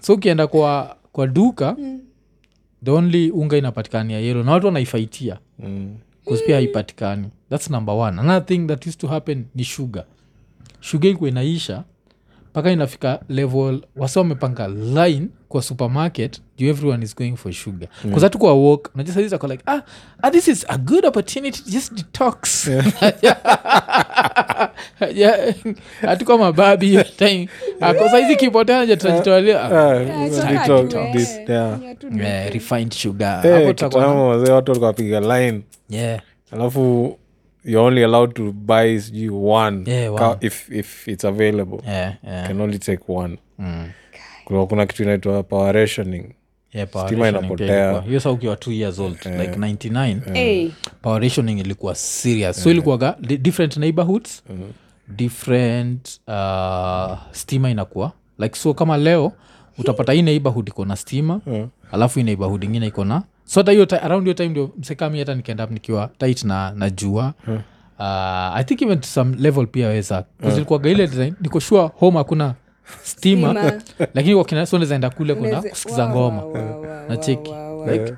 So ukienda kwa kwa duka the only unga inapatikani ya yelo na watu wanaifaitia. Mm. pia haipatikani. Thats number one. Another thing that used to happen ni sugar. Sugar ilikuwa inaisha mpaka inafika level wasi wamepanga line kwa supermarket juu everyone is going for sugar. Yeah. hatu kwa walk unajua saizi ako like ah, ah, this is a good opportunity just detox. Yeah, [LAUGHS] mababi hiyo time. Ako saizi Ah, tu, tu refined sugar. Eh, watu line. Alafu you're only allowed to buy you one, yeah, one. Ka, if, if it's available. Yeah, yeah. can only take one. Mm. kuna, kuna kitu inaitwa power rationing. Yeah, stima inapotea. hiyo sa ukiwa two years old yeah. like 99 yeah. power rationing ilikuwa serious. So ilikuwaga different neighborhoods different uh, stima inakuwa. Like so kama leo utapata hii neighborhood iko na stima alafu hii neighborhood ingine iko na so hata hiyo around hiyo time ndio msekami hata nikienda up nikiwa tight na, na jua. Uh, i think even to some level pia weza. Ilikuwaga ile design niko sure home hakuna stima. [LAUGHS] Lakini wakinasonezaenda kule kuna kusikiza ngoma. wow, wow, wow, na cheki. wow, like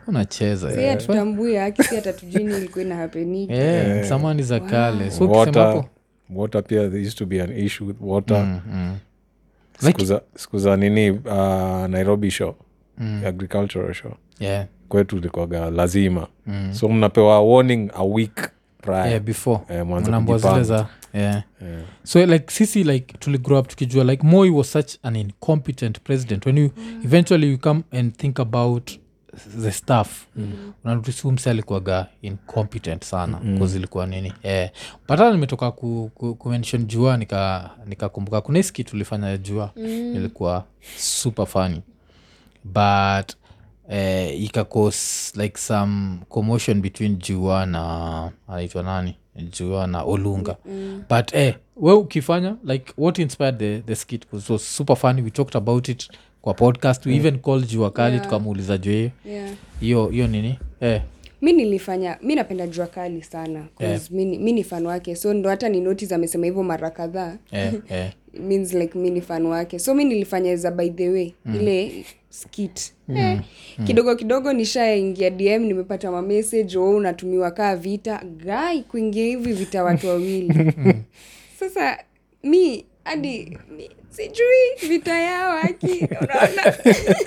za [LAUGHS] kale. So water. water pia used to be an issue with water. Mm, mm. siku za- siku za nini uh, nairobi show. Agricultural show. Yeah. Kwetu ilikuwaga lazima. So mnapewa warning a week yeah, before. Eh, zile za yeah. so like sisi like tuligrow up tukijua like moi was such an incompetent president. When you eventually you come and think about the staff mm. unatusiu mse alikuwaga incompetent sana mm. ilikuwa nini? Yeah. patana nimetoka ku, ku, kumention jua nika nikakumbuka kuna iski tulifanya jua. Mm. ilikuwa super funny. But eh, ikakos like some commotion between jua na anaitwa nani? Jua na olunga. Mm. but eh, we ukifanya like what inspired the, the skit? It was super funny. We talked about it kwa podcast. We even called jua kali Yeah. tukamuuliza juu hiyo yeah. hiyo hiyo nini? Eh, mi nilifanya mi napenda jua kali sana yeah. mi ni- fan wake. So ndo hata ni notice amesema hivyo mara kadhaa. Yeah, yeah. [LAUGHS] means like mi ni fan wake. So mi nilifanya za by the way ile skit. Eh, kidogo kidogo nishaingia dm nimepata mamessage o unatumiwa kaa vita. Gai kuingia hivi vita watu [LAUGHS] wawili. Sasa mi hadi sijui vita yao aki unaona.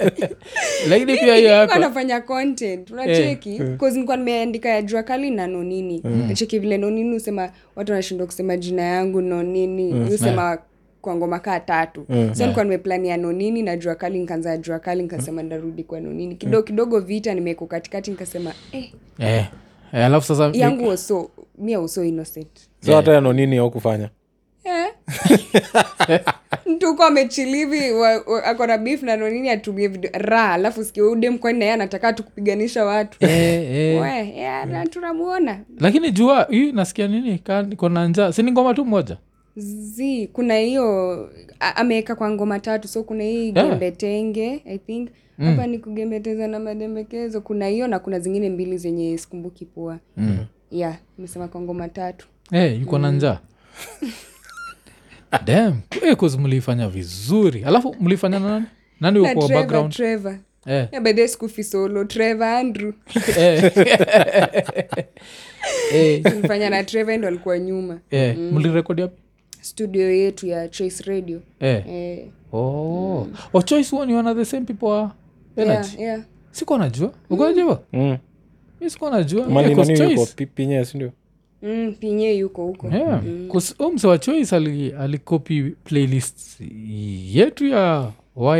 [LAUGHS] Lakini pia hiyo hapo anafanya content unacheki? Bcause nilikuwa nimeandika ya jua kali na nonini. Nacheki vile nonini usema watu wanashindwa kusema jina yangu nonini. Usema kwa ngoma kaa tatu. So nilikuwa nimeplania nonini na jua kali nikaanza jua kali nikasema ndarudi kwa nonini. Kidogo kidogo vita nimeko katikati nikasema eh, eh, eh, alafu sasa yangu oso mi auso innocent. So hata yeah. nini au kufanya Eh. [LAUGHS] amechilivi akona beef na nonini atumie video ra alafu sikia udem kwani naye anataka tukupiganisha watu. Eh, eh. we yeah, na tunamuona lakini jua hii nasikia nini? Ka- kona njaa. Sini ngoma tu moja z kuna hiyo ameweka kwa ngoma tatu so kuna hii Yeah. gembe tenge i think. Hapa ni kugembeteza na madembekezo. Kuna hiyo na kuna zingine mbili zenye sikumbuki poa mm. yeah amesema kwa ngoma tatu. Hey, yuko na njaa. [LAUGHS] Dam eh, 'cause mlifanya vizuri. Alafu mlifanya na nani? Nani na uko kwa background? Trevor. Eh. yeah, by the solo. Trevor andrew. Eh. [LAUGHS] [LAUGHS] eh. tulifanya na trevor ndo alikuwa nyuma. Eh. mlirekodi api studio yetu ya choice radio eh. eh, oh. oh, choice one you are the same people wa energy yeah, yeah. sikuwa najua uko najua mm. mi sikuwa najua pinye sindio Mm, pinye yuko huko Yeah. mm. mse wa choice ali- playlist yetu ya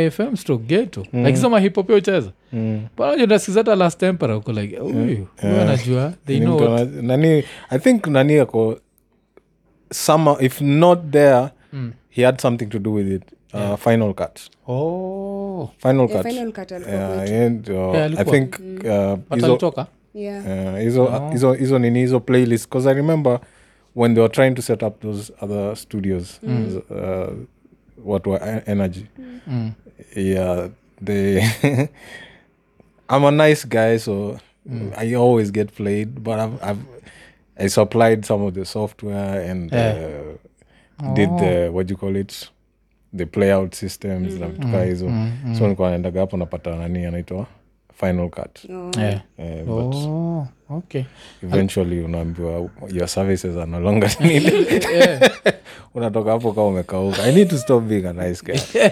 yfm stroke mm. akisoma like hipopia ucheza mm. panajonasikiza hata last tempera huko like huyu yeah. anajua they know nani i think nani ako some if not there he had something to do with it. Uh, final cut. Oh. Final Yeah, cut. Final cut Yeah, and, uh, Yeah, i think uh, hizo yeah. uh, hizo hizo hizo nini hizo playlist. Because i remember when they were trying to set up those other studios uh, what were energy. Mm. yeah they [LAUGHS] i'm a nice guy so i always get played but I've, I've i supplied some of the software and uh, did the what do you call it? The playout systems na vitu kaa hizo so nikuwa naendaga hapo napata nani anaitwa? Final cut. Oh. yeah. Eh, but oh, okay. eventually unaambiwa your services are no longer [LAUGHS] needed. Unatoka hapo kaa umekauka. I need to stop being a nice guy. [LAUGHS]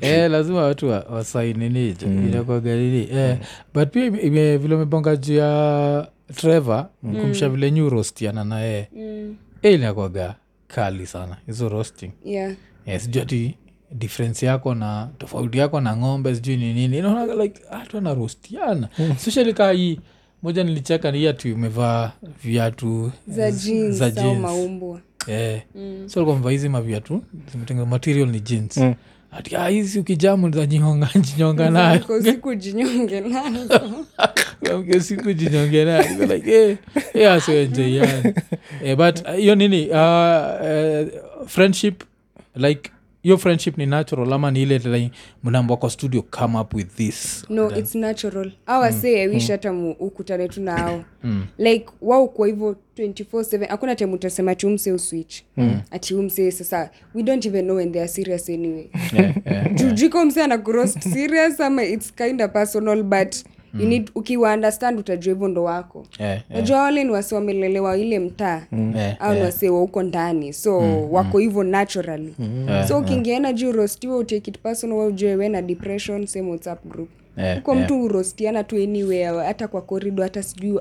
Eh, lazima watu wa- wasaininije mm. inakwagalili eh, but pia vile umebonga juu ya trevor mm. kumsha vile nyu rostiana naye Mm. e inakwaga kali sana. Hizo roasting. Yeah. Yeah, sijui ati difference yako na tofauti yako na ng'ombe sijui ni nini. Inaonaga like hatu anarostiana especially kaa hii moja nilicheka ni ati umevaa viatu za jeans za jeans. maumbwa Eh. so likuwa amevaa hizi maviatu material ni jeans. "Ah, hizi ukijamu zajinyonga jinyonga nayo. Kwa jinyonge nazo. [LAUGHS] Amke siku jinyonge nayo. Niko like eh, eh. Eh, but hiyo nini? Uh, uh, friendship like hiyo friendship ni natural ama ni ile like, mnaambwa kwa studio come up with this? No its natural. Awase mm. wish hata mm. ukutane tu nao. Like wao kwa hivyo 24/7 hakuna time utasema ti umse uswitch ati umse sasa we don't even know when they are serious anyway. Yeah, yeah. [LAUGHS] jujiko mse ana gross serious ama its kind of personal but you need ukiwa understand utajua hivyo ndo wako. Yeah, yeah. najua wale ni wasi wamelelewa ile mtaa. Yeah, au ni wase wa huko ndani. So wako hivyo naturally. So ukiingiana juu rostiwa utake it personal wa ujue we na depression same whatsapp group. Yeah, huko mtu urostiana tu anywhere hata kwa korido hata sijui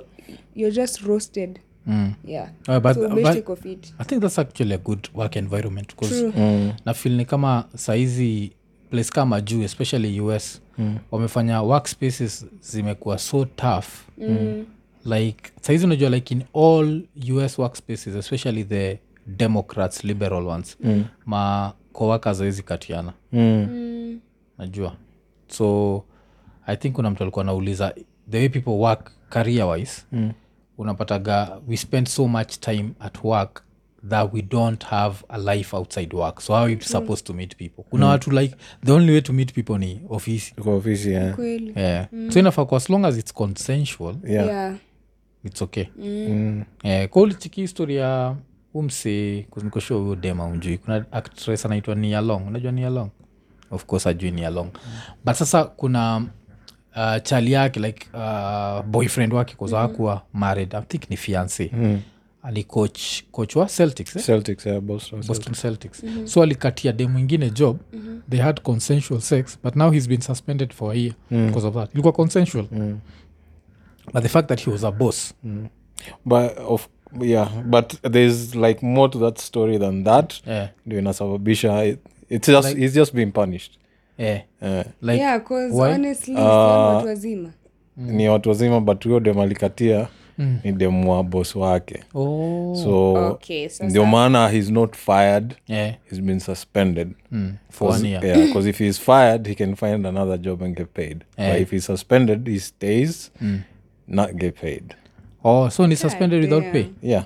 you're just roasted. Mm. yeah. Uh, but- so but- of it. I think that's actually a good work environment mm. na feel ni kama saizi place kama juu especially us mm. wamefanya workspaces zimekuwa so tough mm. like saizi unajua like in all us workspaces especially the democrats liberal ones mm. ma kowaka zawezi katiana Mm. najua so i think kuna mtu alikuwa anauliza the way people work career wise mm. unapataga we spend so much time at work that we don't have a life outside work. So how are you supposed to meet people? Kuna watu like the only way to meet people ni ofisi. Kwa ofisi yeah. kweli. Yeah. so inafaa kwa as long as it's consensual Yeah. yeah. it's okay. Mm. yeah. kwa ulichiki histori ya umse nikoshua huyo dema umjui kuna actress anaitwa nialong unajua nialong of course ajui nialong but sasa kuna uh, chali yake like uh, boyfriend wake kaza mm-hmm. akuwa married. I think ni fiance. Mm. Alicoach coach wa celtics eh? Celtics, yeah, Boston boston celtics mm-hmm. so alikatia de mwingine job mm-hmm. they had consensual sex but now he's been suspended for a year mm. because of that ilikuwa consensual mm. but the fact that he was a boss But of yeah, but there's like more to that story than that. yeah. Ndio inasababisha it- it's just he's just being punished. Yeah. Yeah. like yeah why? honestly uh, ni watu wazima but huyo dem alikatia ni demwa bos wake. Oh. So okay so ndio maana he's not fired yeah. he's been suspended. Mm. for yeah because if heis fired he can find another job and get paid. Yeah. but if he's suspended he stays not get paid. Oh so ni suspended without pay? Yeah.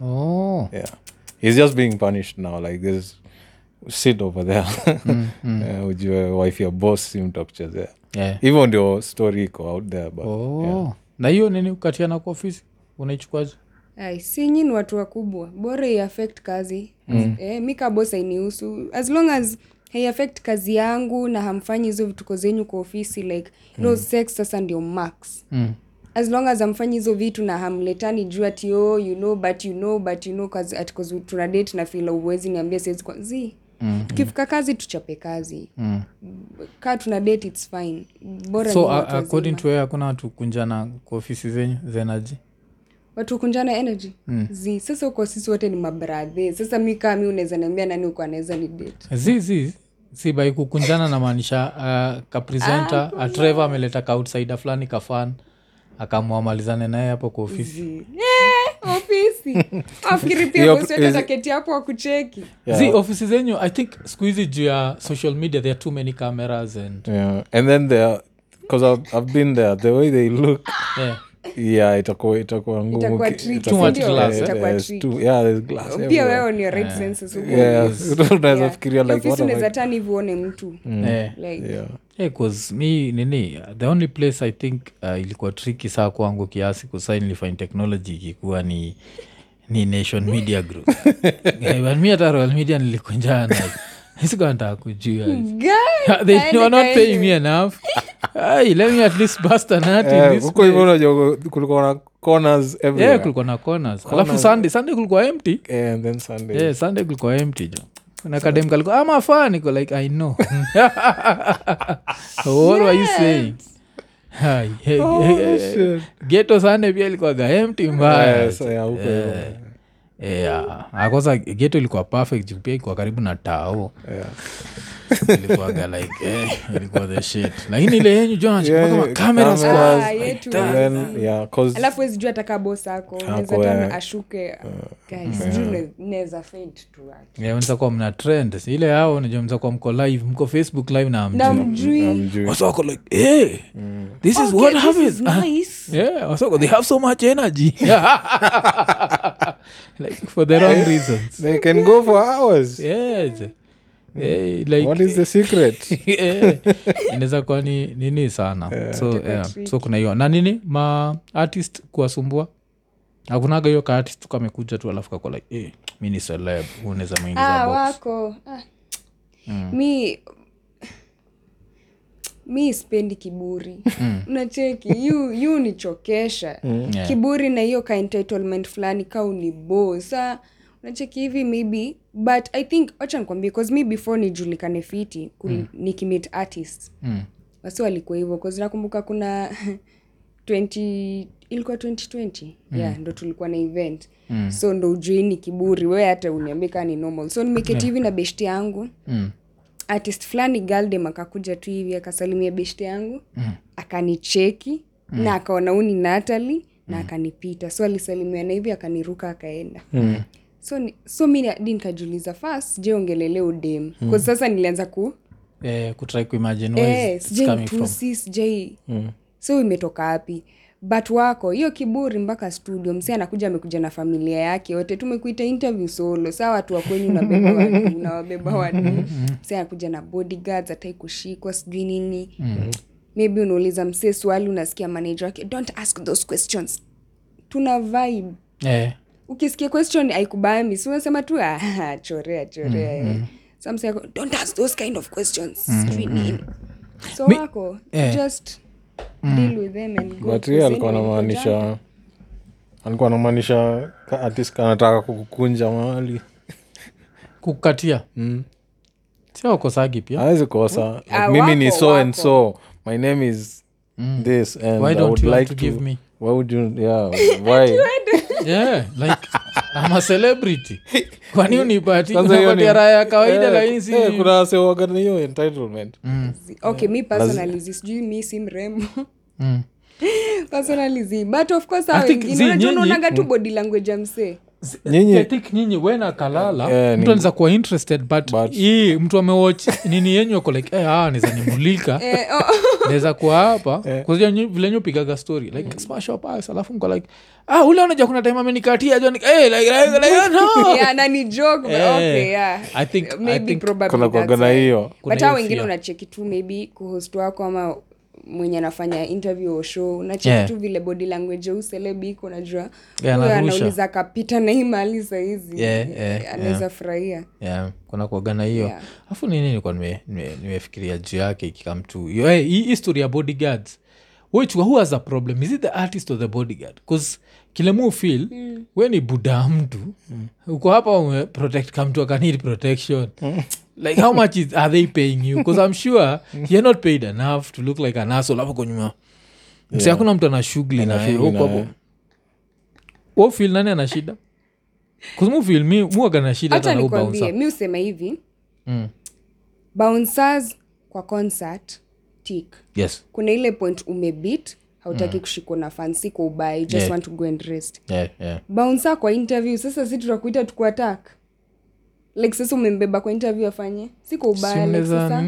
Oh. Yeah. He's just being punished now like this sit over there. [LAUGHS] Eh, ujue wife ya boss si mtu akuchezea yeah. Hivyo ndio story iko out there but oh na hiyo nini ukatiana kwa ofisi unaichukuaje? Ai, si nyi ni watu wakubwa. Bora iaffect kazi. Mm. eh, mi kabos ainihusu as long as haiaffect kazi yangu na hamfanyi hizo vituko zenyu kwa ofisi like no sex sasa ndio max. Mm. as long as amfanyi hizo vitu na hamletani juu ati oh, you know but you know but you know cause, at cause tuna date na fila uwezi niambia siwezi kwa zi Mm. tukifika kazi tuchape kazi. Mm. kaa tuna date its fine. Bora so a- according to wewe hakuna watu kunjana kwa ofisi zenyu zenaji watu kunjana energy? Mm. zi. Sasa uko sisi wote ni mabradhe sasa mi kaa mi unaweza niambia nani uko anaweza ni date? Zi zi. Si bai kukunjana namaanisha uh, kapresenta ah, atreve ameleta kaoutsider fulani kafan akamwamalizane naye hapo kwa ofisi. Zi. Eh, [LAUGHS] ofisi. [LAUGHS] Afikiri pia hapo Yeah. zi zenyu i think siku hizi juu ya social media there are too many cameras and yeah. And then there because I've, I've been there the way they look yeah. yeah itakuwa itakuwa ngumu. Itakuwa ki- tricky, itakuwa- Too much yeah, glass, itakuwa there's tricky. too- yeah there's glass pia everywhere. wewe on your right senses [LAUGHS] unaweza fikiria like unaweza tani hivi uone mtu. Yeah. like yeah Yeah, 'cause mi nini the only place i think uh, ilikuwa tricky saa kwangu kiasi kusain nilifanya technology ikikuwa ni ni nation media group. Yeah, mi hata royal media nilikunjana [LAUGHS] sikuantaa kujua. Kulikuwa na corners yeah, everywhere kulikuwa na corners. Alafu sunday sunday kulikuwa empty. Eh, and then sunday. Yeah, sunday kulikuwa empty jo na kadem niko like i know. [LAUGHS] What were you saying? Hai, hey, hey, hey, geto sunday pia likwaga empty mbaya Yes, yeah. Yeah. Ah, kwanza geto ilikuwa perfect juu pia ilikuwa karibu na tao. Ilikuwaga like eh, ilikuwa the shit. Lakini ile yenyu jona Yeah, kama kamera cameras. squad Ah, yetu And then, yeah, 'cause- alafu wezijua ataka bos ako. Unaweza Ako, hata ashuke. Naweza faint tu ati. yeah, mnaweza kuwa mna trend. Ile yao najua mnaweza kuwa mko live mko facebook live na na mjui mjui Hamjui. wasa wako like hey, this is what happens. Ah, yeah wasa they have so much energy [LAUGHS] [LAUGHS] like for the wrong reasons. they can go for hours. Yes. Hey, like what is the secret? [LAUGHS] Eh, inaweza kuwa ni nini sana. So, yeah. so kuna hiyo. Na nini? Ma artist kuwasumbua. Akunaga hiyo kaartist tu kamekuja tu alafu like eh, mi ni celeb unaweza mwingiza ah, wako. Ah. mi mi spendi kiburi [LAUGHS] unacheki yu, yu nichokesha Yeah. kiburi na hiyo ka entitlement fulani ka unibo sa nacheki hivi maybe but i think wacha nikwambie bcause mi before nijulikane fiti mm. nikimit artist Mm. wasi walikuwa hivyo bcause nakumbuka kuna [LAUGHS] 20 ilikuwa 2020 mm. yeah ndo tulikuwa na event mm. so ndo ujuini kiburi we hata uniambie kaa ni normal so nimeketi hivi na beshti yangu Mm. Artist fulani galdem akakuja tu hivi akasalimia beshte yangu mm. akanicheki mm. na akaona huu ni natali na akanipita so alisalimiana na hivi akaniruka akaenda mm. so, so mi di nikajiuliza fast je ongelele udem mm. sasa nilianza ku Eh, kutrai kuimagine eh, sijai mtusi sijai so imetoka wapi but wako hiyo kiburi mpaka studio msi anakuja amekuja na familia yake yote tumekuita interview solo saa watu wakwenyu unabeba watu unawabeba watu msi anakuja na bodyguards atai kushikwa sijui nini. Maybe unauliza msee swali unasikia manager wake don't ask those questions. Tuna vibe. Yeah. ukisikia question aikubami si unasema tu "Ah, chorea chorea. Mm -hmm. Some say don't ask those kind of questions. Sijui nini. So wako yeah. just deal with them and go but hiyo alikuwa anamaanisha alikuwa anamaanisha ka- artist kanataka kukunja mahali. [LAUGHS] Kukatia mm. siakosagi pia. Awezi kosa. Like, Ah, mimi ni wako, and so. My name is this and why I would you like to give me? why would you yeah [LAUGHS] why yeah like I'm a celebrity. [LAUGHS] Kwani unipati? Sasa hiyo ni- unapatia raha ya kawaida Eh, lakini si eh, kuna wasewaga hiyo entitlement? Zi- okay mi personally sijui mi si mrembo. Mm. [LAUGHS] personally zi but of course unaonaga tu body language ya msee Nyinyi- I think wena kalala yeah, mtu anaweza kuwa interested but, But- hii mtu amewatch nini yenyu ako like hey, ah, naweza nimulika. [LAUGHS] Eh, oh, naweza kuwa hapa. Kuzia vile nyu pigaga story like smash up ice alafu mko like ah ule kuna time amenikatia jo like, eh, like, like, like, no. [LAUGHS] yeah, na ni joke but Eh, okay yeah. I think- I think kuna that's kuaga na why. hiyo. Kuna but wengine unacheki tu maybe kuhost wako ama mwenye anafanya interview au show. Unacheki Yeah. tu vile body language au celebi iko unajua. Yeah, huyo anauliza akapita na hii mali sahizi Yeah, yeah, anaweza furahia. Yeah, kuna kuagana hiyo. Yeah. afu nini nilikuwa nime- nime- nimefikiria juu yake ikikamtu hey, hii history ya bodyguards. Wechua who has a problem? Is it the artist or the bodyguard? Bcause kile mu feel mm. we ni buda mtu. Mm. uko hapa ume protect kamtu akanid protection. Like how much is, are they paying you? Bcause i'm sure you're not paid enough to look like an asshole hapo konyuma msi hakuna mtu ana shughuli naye. huko hapo. wo feel nani ana shida? Kuzimu mi muagana shida hata nikwambie mi usema hivi. Mm. bouncers kwa concert tik yes. Kuna ile point umebit hautaki kushikwa na fansi kwa ubaya you just Yeah. want to go and rest. Yeah, yeah. bounsa kwa interview sasa si tutakuita tukuatak like sasa umembeba kwa interview afanye. Si kwa ubaya like sasa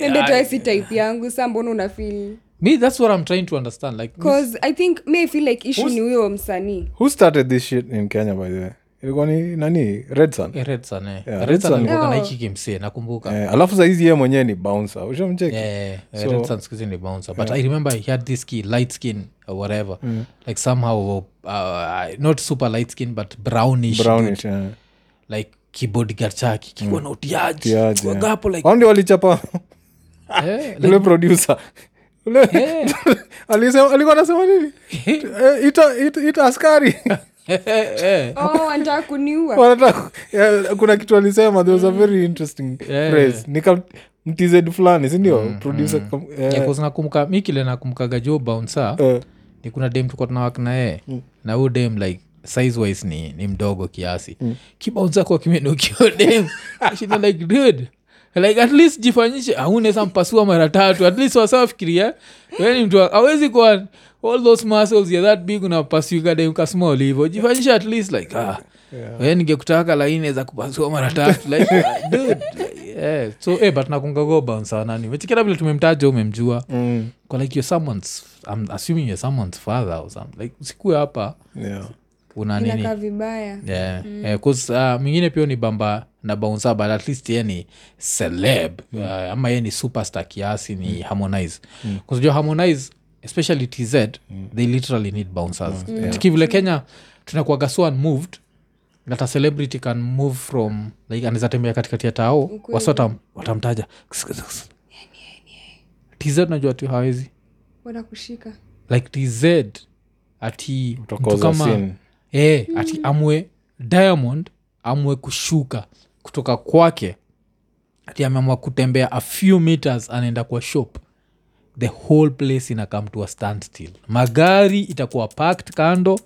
eh, [LAUGHS] si type yangu sa mbona una feel? Me that's what i'm trying to understand like cause i think may feel like issue ni huyo msanii. Who started this shit in kenya by the way ilikuwa ni nani? Redson Eh, Redson, eh. Yeah, Yeah. hiki nakumbuka. Eh, alafu saizi ye mwenyewe ni bouncer. Ushamcheki? Yeah, yeah, So- Redson siku hizi ni bouncer. But i remember he had this key light skin or whatever. Like somehow uh, not super light skin but brownish, brownish dude. eh. like keyboard chake kikiwa na utiaji Utiaji, yeah. wagapo like ndio walichapa. [LAUGHS] Eh, ule producer. Ule Eh. [LAUGHS] alisema alikuwa anasema nini? [LAUGHS] Eh, ita, ita, ita askari eh, eh. oh [LAUGHS] kuna kitu alisema there was a very interesting Yeah. phrase. Nika mtz fulani sindio producer kam- eh, Yeah, 'cause nakumbuka mi kile nakumkaga jo bounsa eh, ni kuna dem tuka tunawak na yeye. Na huu dem like sizewise ni, ni mdogo kiasi. Mm. kibaunzako kimenukio dem [LAUGHS] like dude like at least jifanyishe. Aunaweza mpasua mara tatu. At least wasafikiria weni mtu awezi kuwa all those muscles ya that big unapasuka hivo jifanyishe at least like ah, yeah. ningekutaka laini za kupasua mara tatu. Like ah, [LAUGHS] dude yeah. so eh, but nakungagobansanani mechikira vile tumemtaja umemjua. Mm. kwa like you're someone's i'm assuming you're someone's father or something. Like usikue hapa. Yeah. Una nini? vibaya. Yeah. yeah, 'cause, uh, mwingine pia ni bamba na bouncer but at least ye ni celeb. Uh, ama ye ni superstar kiasi ni harmonize. Kuzujua harmonize especially tz they literally need bouncers. Tuki vile kenya tunakuaga so unmoved that a celebrity can move from like anaweza tembea katikati ya tao wasota watamtaja. Tz najua tu hawezi. Wanakushika. Like tz ati mtu kama e, ati amwe diamond amwe kushuka kutoka kwake. Ati ameamua kutembea a few meters anaenda kwa shop. The whole place inakam to a standstill. Magari itakuwa packed kando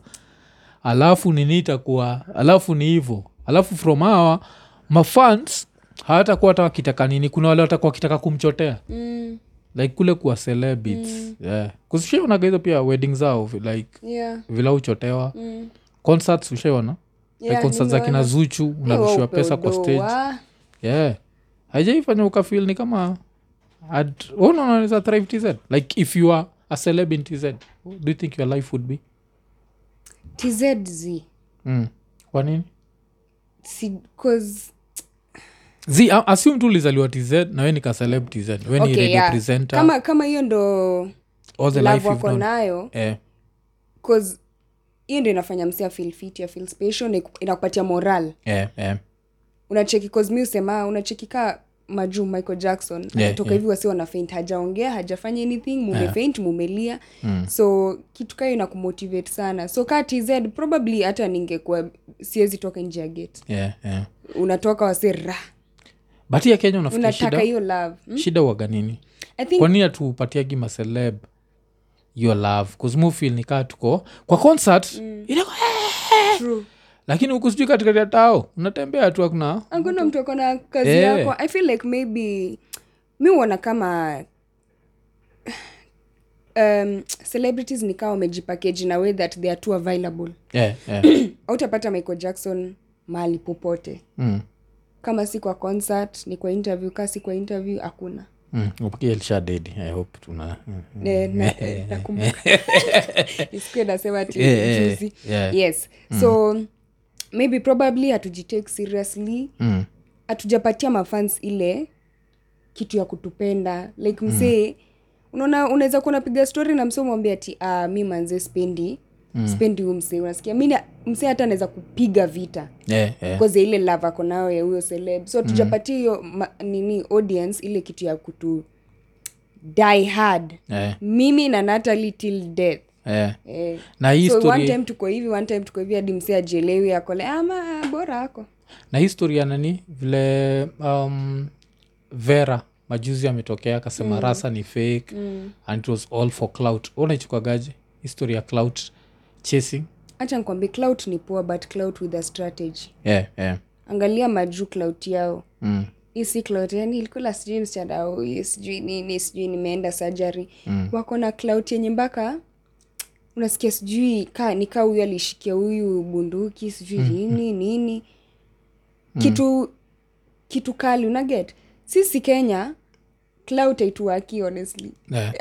alafu nini itakuwa alafu ni hivo alafu from hawa mafans hawatakuwa hata wakitaka nini. Kuna wale watakuwa wakitaka kumchotea. Mm, like kule kuwa celebits mm. yeah. kusishaiona hizo pia wedding zao like yeah, vila uchotewa mm. Concerts ushaiona? Like Yeah, concert za kina zuchu unarushiwa pesa kwa stage. Yeah. Haijaifanya ukafil ni kama ad- unaona thrive tz like if you are a celeb in tz do you think your life would be? Tzz mm. kwa nini? Si, 'cause- z assume tu ulizaliwa tz na we nika tz we ni okay, yeah. kama kama hiyo ndo love wako nayo. Yeah. 'cause hiyo ndo inafanya msia feel fit ya feel special na inakupatia moral. Yeah, yeah. unacheki cause mi usema unacheki ka majuu michael jackson Yeah, toka yeah. hivi wasi wana faint hajaongea hajafanya anything mumefaint mumelia so kitu kayo inakumotivate sana. So ka tz probably hata ningekuwa siwezi toka nje ya gate. Yeah, yeah. unatoka wase ra but ya kenya unafikia shida? hiyo love. Hmm? shida waga nini? I kwanini hatupatiagi maceleb your love kuzmufil nikaa tuko kwa concert mm. true lakini huku sijui katikati ya tao unatembea tu akuna akuna mtu akona kazi hey. yako i feel like maybe mi uona kama um, celebrities nikawa wamejipakeji na way that they are too available [CLEARS THROAT] yeah, yeah. autapata michael jackson mahali popote mm. kama si kwa concert ni kwa interview kaa si kwa interview hakuna Mm. upikia elisha dedi i hope tuna [LAUGHS] mm. Na- nakumbuka [LAUGHS] [LAUGHS] isikuwe nasema ti juzi yeah. yes so maybe probably hatujitake seriously Mm. hatujapatia mafans ile kitu ya kutupenda like msee unaona unaweza kuwa unapiga story na msee umwambia ati ah, mi manze spendi mm. Spendi huu msee unasikia mi msee hata anaweza kupiga vita yeah, yeah. ile love ako nayo ya huyo celeb so tujapatia hiyo mm. nini audience ile kitu ya kutu die hard yeah, mimi na natali till death yeah. Yeah. na hii so one story time tuko hivi one time tuko hivi hadi msee ajielewi akole ama bora ako na hii story ya nani vile um, vera majuzi ametokea akasema mm. rasa ni fake mm. and it was all for clout unaichukagaje histori ya clout chasing. Hacha nkwambie clout ni poa but clout with a strategy. Yeah, yeah. angalia majuu clout yao. Mm. hii si clout yani ilikula sijui msichana huyu sijui nini sijui nimeenda surgery. Mm. wako na clout yenye mpaka unasikia sijui ka nikaa huyu alishikia huyu bunduki sijui nini nini. Kitu kitu kali unaget sisi kenya clout haituwaki honestly Yeah.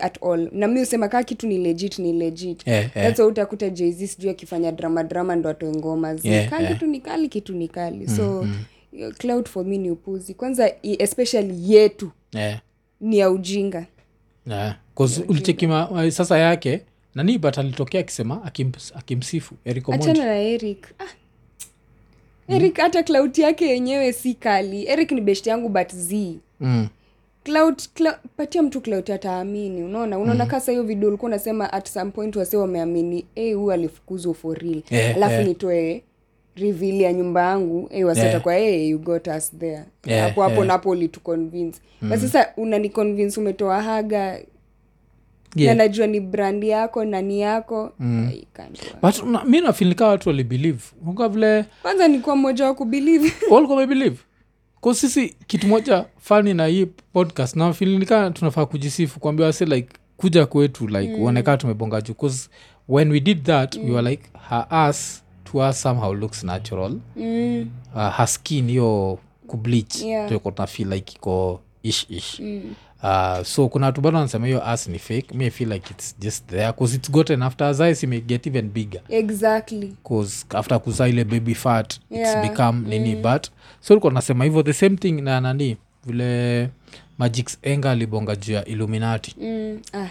at all na mi usema kaa kitu ni legit ni legit Yeah, yeah. That's utakuta jz sijuu akifanya drama drama ndo atoe ngoma zi Yeah, kaa yeah. kitu ni kali kitu ni kali so mm-hmm. cloud for me ni upuzi kwanza especially yetu Yeah. ni ya ujinga Yeah. Ulichekima sasa yake nani but alitokea akisema akim, akimsifu Eric achana na eric ah. eric hata klauti yake yenyewe si kali eric ni best yangu but z mm. Cloud, cloud patia mtu cloud ataamini unaona unaona mm. kasa hiyo video ulikuwa unasema at some point wase wameamini hey, huyu alifukuzwa for real yeah, alafu yeah. nitoe reveal ya nyumba yangu hey, waseta yeah. kwa hey, you got us there Eh, hapo hapo yeah. napo ulituconvince mm. but sasa unani convince umetoa haga Yeah. na najua ni brand yako nani yako mm. but mi nafilika watu walibelieve vile kwanza nikuwa mmoja wa kubelieve walikuwa wamebelieve ko sisi kitu moja fani na hii podcast nafilinika tunafaa kujisifu kuambia wase like kuja kwetu like mm. uonekaa tumebonga juu bcause when we did that mm. we were like her ass to us somehow looks natural mm. uh, her skin hiyo kubleach Yeah. tuko tuna feel like iko ishish ish mm. Uh, so kuna watu bado wanasema hiyo as ni fake me feel like it's just there bcause it's gotten after as eyes get even bigger exactly cause after kuzaa ile baby fat Yeah. it's become nini but so likuwa nasema hivyo the same thing na nani vile magix enga alibonga juu ya illuminati mm. ah.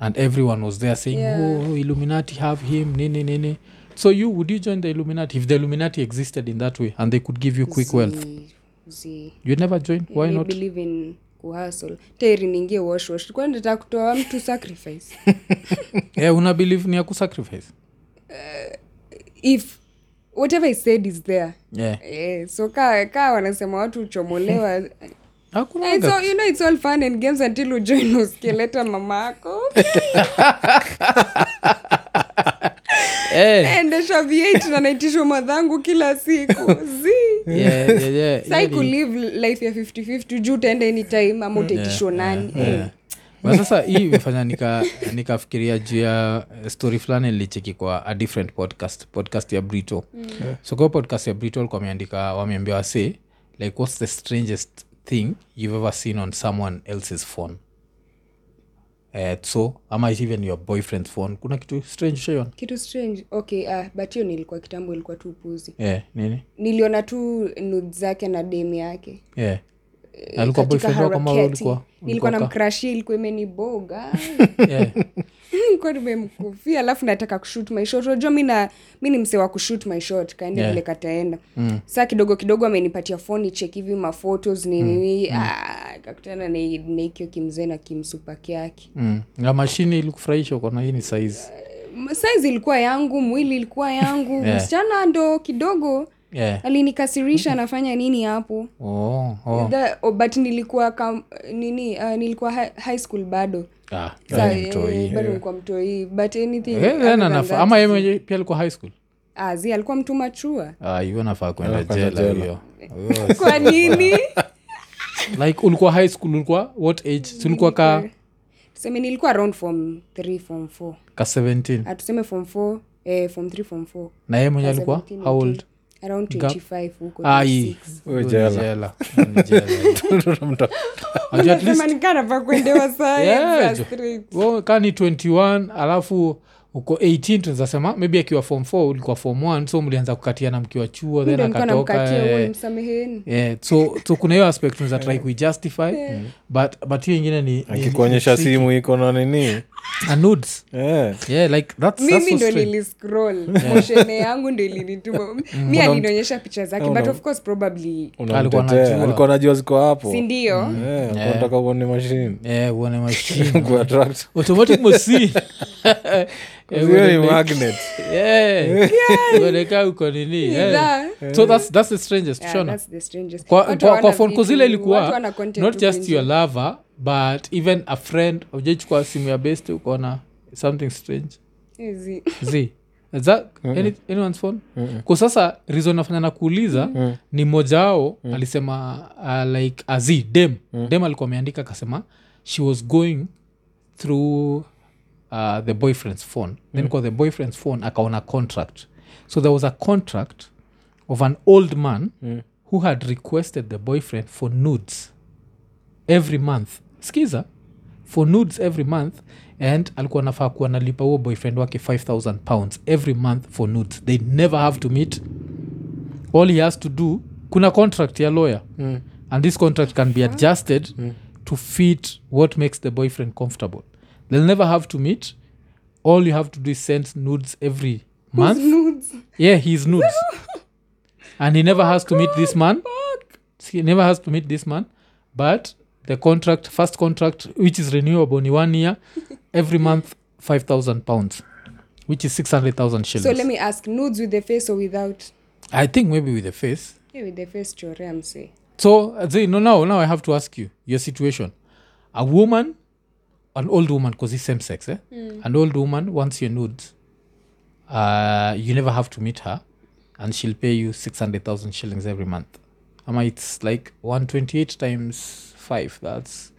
and everyone was there saying Yeah. oh illuminati have him nini nini so you would you join the illuminati if the illuminati existed in that way and they could give you quick wealth Z. you never join why I not believe in kuhasl teri niingie washwash kwa nataka kutoa mtu sacrifice? Yeah, [LAUGHS] una believe ni ya kusacrifice if whatever is said is there. Yeah. Yeah, so kaa ka wanasema watu uchomolewa It's all, you know it's all fun and games until ujoin [LAUGHS] uskileta mama ako [LAUGHS] Eh, endesha v8 na naitishwa madhangu kila siku. [LAUGHS] Zi. Yeah, yeah, yeah, [LAUGHS] sai kulive life ya 5050 juu utaenda anytime ama utaitishwa nani? yeah, yeah. Sasa hii imefanya nika nikafikiria juu ya eh, story fulani nilicheki kwa a different podcast podcast ya brito. Mm. so kwa podcast ya brito alikuwa ameandika wameambia wase like what's the strangest thing you've ever seen on someone else's phone uh, so ama even your boyfriend's phone. Kuna kitu strange shaion kitu strange. Okay uh, but hiyo nilikuwa kitambo ilikuwa tu upuzi yeah, nini? Niliona tu nud zake na dem yake. Yeah. alikuwa boyfriend wako ama ulikuwa nilikuwa na ulikuwa mkrashi ilikuwa imeniboga. Yeah. [LAUGHS] nilikuwa nimemkufia alafu nataka kushut my shot unajua mi na mi ni msee wa kushut my shot kaende Yeah. vile kataenda mm. saa kidogo kidogo amenipatia foni chek hivi mafotos ninini mm. kakutana naikio na kimzee na kimsupa kyake mm. na mashini ilikufurahisha ukona hii ni saizi saizi ilikuwa yangu mwili ilikuwa yangu [LAUGHS] Yeah. msichana ndo kidogo yeah. alinikasirisha anafanya nini hapo oh, oh. The, oh, but nilikuwa kam, nini uh, nilikuwa high, high school bado Ah, wewe mtoi. but anything Eh, ama yeye pia alikuwa high school? Ah, alikuwa mtu machua Ah, hiyo nafaa kwenda jela jela. hiyo. [LAUGHS] Kwa nini? [LAUGHS] Like ulikuwa high school ulikuwa what age? Si ka tuseme nilikuwa around form 3 form 4 ka 17 atuseme form 4 eh, form 3 form 4 na yeye mwenye alikuwa how old? 18, around 25 huko Ah, hii. 26. Wewe Ni jela. jela. Ni jela. Unajua at least- Nasema nikanapa kuendewa Yeah, saa jo. straight. Well, ka ni 21 alafu uko 18 tunazasema maybe akiwa form 4 ulikuwa form 1 so mlianza kukatiana mkiwa chuo then akatoka eh, yeah, so, so kuna hiyo aspect tunaweza try kuijustify but but hiyo ingine ni, akikuonyesha simu iko na nini? A yeah. yeah like that's, that's so ndo niliscroll. Moshene yangu ndo ilinituma. Mi alinionyesha picha zake but of course probably Alikuwa unamtetea anajua. alikuwa najua ziko hapo. Sindio Yeah, uone mashine [LAUGHS] uone machine. Automatic machine [LAUGHS] Uoneka [LAUGHS] uko nini? Yeah. That- so that's, that's the strangest Yeah, shona that's the strangest. kwa, Watu kwa, kwa hawana zile ilikuwa not just your lover but even a friend. Ujaichukua simu ya best ukaona something strange. Z. [LAUGHS] Is that any, anyone's phone? Kwa sasa reason nafanya na kuuliza ni mmoja wao alisema uh, like az dem. Dem alikuwa ameandika akasema she was going through uh, the boyfriend's phone. Then kwa the boyfriend's phone akaona contract. So there was a contract of an old man who had requested the boyfriend for nudes every month. Skiza for nudes every month and alikuwa nafaa kuwa nalipa huo boyfriend wake 5000 pounds every month for nudes. They never have to meet. All he has to do kuna contract ya lawyer. Mm. and this contract can be adjusted mm. to fit what makes the boyfriend comfortable they'll never have to meet. All you have to do is send nudes every month. Nudes. yeah he's nudes. [LAUGHS] And he never has to meet this man. He never has to meet this man. But the contract first contract which is renewable in one year [LAUGHS] every month 5000 pounds which is 600000 shillings. So let me ask nudes with the face or without? I think maybe with the face. Yeah, with the face chorea mse so uh, no now now i have to ask you your situation. A woman an old woman because it's same sex eh? an old woman wants your nudes uh, you never have to meet her and she'll pay you 600000 shillings every month. Ama it's like 128 times 5 that's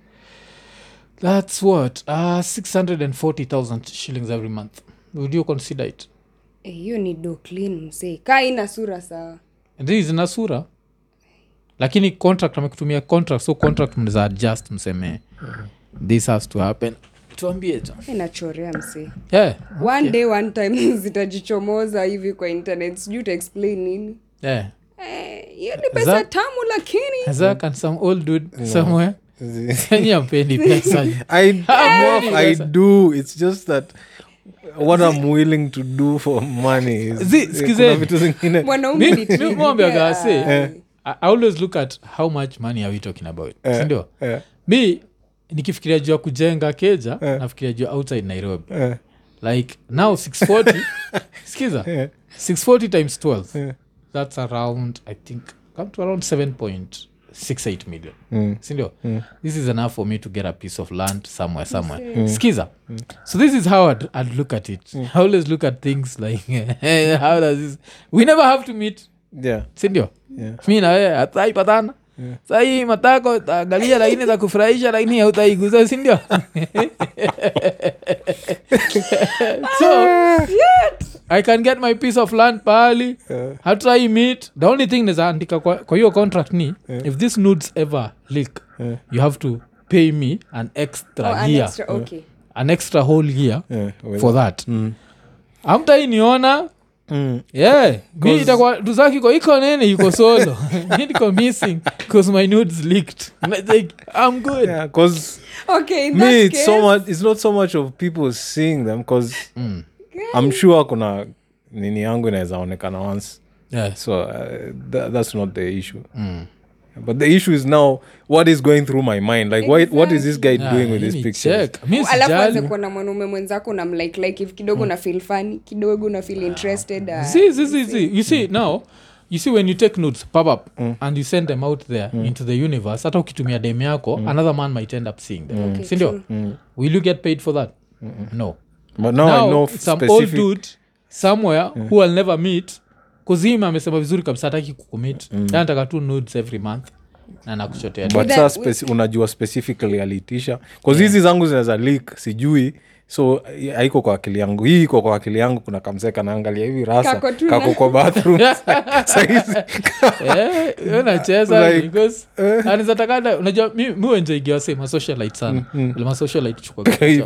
that's what? Uh 640000 shillings every month. Would you consider it? Eh, hiyo ni do clean msee. Kaa ina sura sawa is nasura lakini contract amekutumia contract so contract mnaweza adjust mseme this has to happen. Tuambie tu. Inachorea msee. Yeah, one day one time [LAUGHS] zitajichomoza hivi kwa internet. Sijui utaexplain nini. Yeah. Eh, hiyo ni pesa that, tamu lakini and some old dude somewhere? [LAUGHS] Ampendi [LAUGHS] pesa. I, yeah. I do. It's just that what I'm willing to do for money vitu wase, Yeah. I always look at how much money are we talking about sindio yeah. mi nikifikiria juu ya kujenga keja nafikiria juu ya outside nairobi. Yeah. like now 640 [LAUGHS] skiza eh, 640 times 12 yeah. that's around i think come to around 7.68 million. Mm. sindio this is enough for me to get a piece of land somewhere somewhere. skiza so this is how I'd, I'd look at it. I always look at things like [LAUGHS] how does this we never have to meet. Yeah. sindio Yeah. mi nawe hataipatana sahii matako taangalia lakini za kufurahisha lakini hautaiguza sindio [LAUGHS] so i can get my piece of land pahali Yeah. hatai meet the only thing nazaandika kwa kwa hiyo contract ni if this nudes ever leak Yeah. you have to pay me an extra Oh, an year extra, okay. an extra whole year Yeah. Well, for that Mm. amtainiona Mm. yeah mi itakuwa tuzakiko iko nene yuko [LAUGHS] solo niko missing because my nudes leaked like, i'm good Yeah, because Okay, in me, that it's so much. It's not so much of people seeing them because Mm. I'm sure kuna nini yangu inaweza onekana once. yeah. So uh, tha- that's not the issue. mm. But the issue is now what is going through my mind. Like, why, what is this guy Yeah, doing with this these ni pictures? check. Mi alafu anze kuona mwanaume mwenzako na mlike like if kidogo na feel funny kidogo na feel interested uh, see, see, see, see. you see now you see when you take notes pop up and you send them out there into the universe hata ukitumia dem yako another man might end up seeing them. Okay, sindio mm. will you get paid for that? No. But now, I know some specific... old dude somewhere who i'll never meet kuzima amesema vizuri kabisa hataki kukumit mm. anataka tu nudes every month na nakuchotea speci- unajua specifically aliitisha hizi zangu zinaweza leak sijui. So eh, haiko kwa akili yangu. Hii iko kwa akili yangu kuna kamseka naangalia hivi rasa. Kako kwa bathroom. [LAUGHS] Eh, unajua mi mi se masocialite sana. Masocialite chukua [LAUGHS] hivi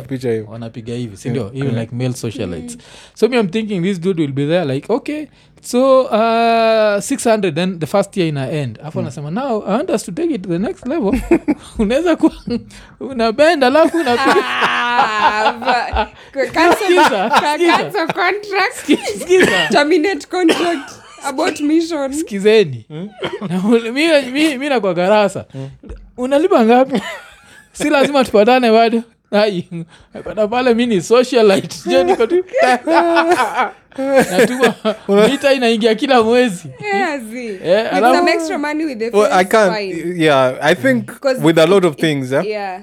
wanapiga hivi sindio even like male socialites so me i'm thinking this dude will be there like okay so uh, 600 then the first year ina end. Afu anasema now i want us to take it to the next level. [LAUGHS] Unaweza kuwa unabend alafu unapiga. [LAUGHS] Ah, skizeni Na mi- mi- mi nakwa garasa unalipa ngapi? [LAUGHS] Si lazima tupatane bado pata pale mi ni socialite jo niko tu [LAUGHS] natuma mita inaingia kila mwezi Yeah, zi. Eh, alafu- some extra money with the well, i can't fine. yeah i think mm. with a lot of things eh? Yeah.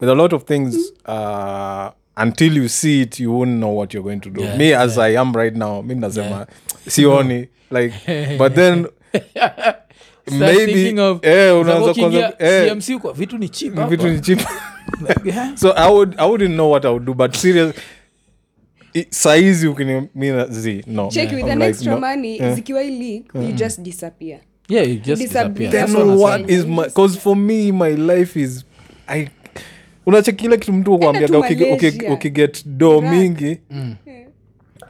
with a lot of things uh, until you see it you won't know what you're going to do Yeah, me as i am right now mi nasema sioni like but then [LAUGHS] maybe eh, kuingia eh, CMC kwa vitu ni cheap vitu ni cheap [LAUGHS] so i would i wouldn't know what i would do but serious saizi ukinimina z no check with an like, extra no. money zikiwa hii leak you just disappear Yeah, you just Disappear. disappear. Then what what I'm what saying. is my because for me my life is i unachekile kitu mtu kuambiaga ukiget do Right.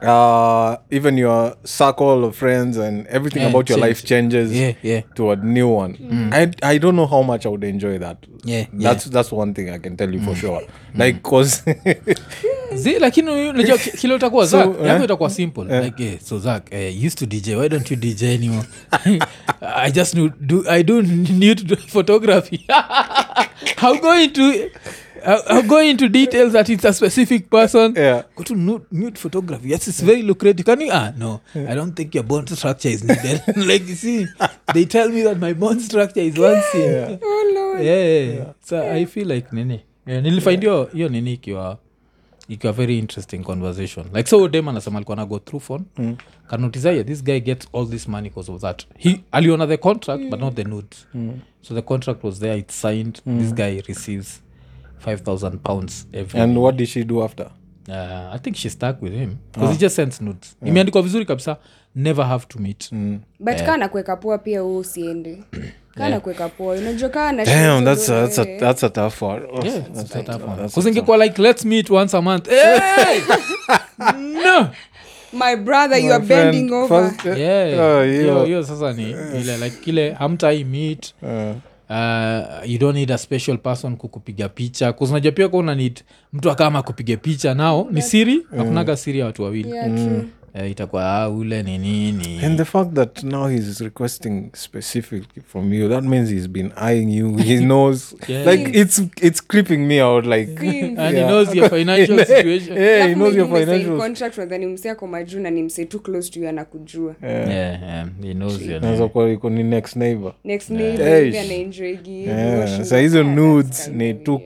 Uh, even your circle of friends and everything Yeah, about your change. life changes. Yeah, yeah. to a new one. I, I don't know how much i would enjoy that. Yeah, that's that's one thing i can tell you for sure. Like cause [LAUGHS] lakini unajua kile utakuwa So, zak eh? yako itakuwa simple. Like yeah, so zak uh, used to dj why don't you dj anymore? [LAUGHS] I just do, i do need photography. [LAUGHS] How going into I'll, I'll go into details that it's a specific person. Yeah. go to nude, nude photography. Yes it's very lucrative. Can you? Ah no. I don't think your bone structure is needed. [LAUGHS] Like you see they tell me that my bone structure is one thing. Yeah. oh lord. Yeah, yeah, yeah. so i feel like nini? Yeah, nilifind hiyo hiyo nini ikiwa ikiwa very interesting conversation. Like so dem anasema alikuwa na go through phone. Mm. kanotizaya this guy gets all this money because of that. He aliona the contract but not the nudes. So the contract was there it's signed. This guy receives 5000 pounds every and what did she do after? Uh, i think she stuck with him. Because he just sends nudes. Imeandikwa vizuri kabisa never have to meet. But kaa nakuweka poa pia huu usiende. [COUGHS] Kaa nakuweka poa unajua kaa na damn shida that's a, na that's a, wewe. that's a tough one. Oh, Yeah, that's it's a tough one. that's 'Cause ingekuwa like let's meet once a month. [LAUGHS] Hey! no! My brother you are friend, bending over. First- yeah. Oh, hiyo. Sasa ni ile like kile hamtai meet. Uh, uh, you don't need a special person kukupiga picha. Kuzinajua pia kuna need mtu akama kupiga picha nao ni siri. Hakunaga siri ya watu wawili. Yeah, true. Eh, itakuwa ah, ule ni nini? And the fact that now he's requesting specifically from you that means he's been eyeing you. He [LAUGHS] knows. Yeah. like it's it's creeping me out like Queens. and he knows your financial situation [LAUGHS] yeah he knows your financial contract nadhani msee ako majuu na ni msee too close to you anakujua. Yeah, yeah, he knows your naweza kuwa iko ni next neighbor. Next neighbor Hey. anaenjoy gift, yeah. so hizo nudes ni too.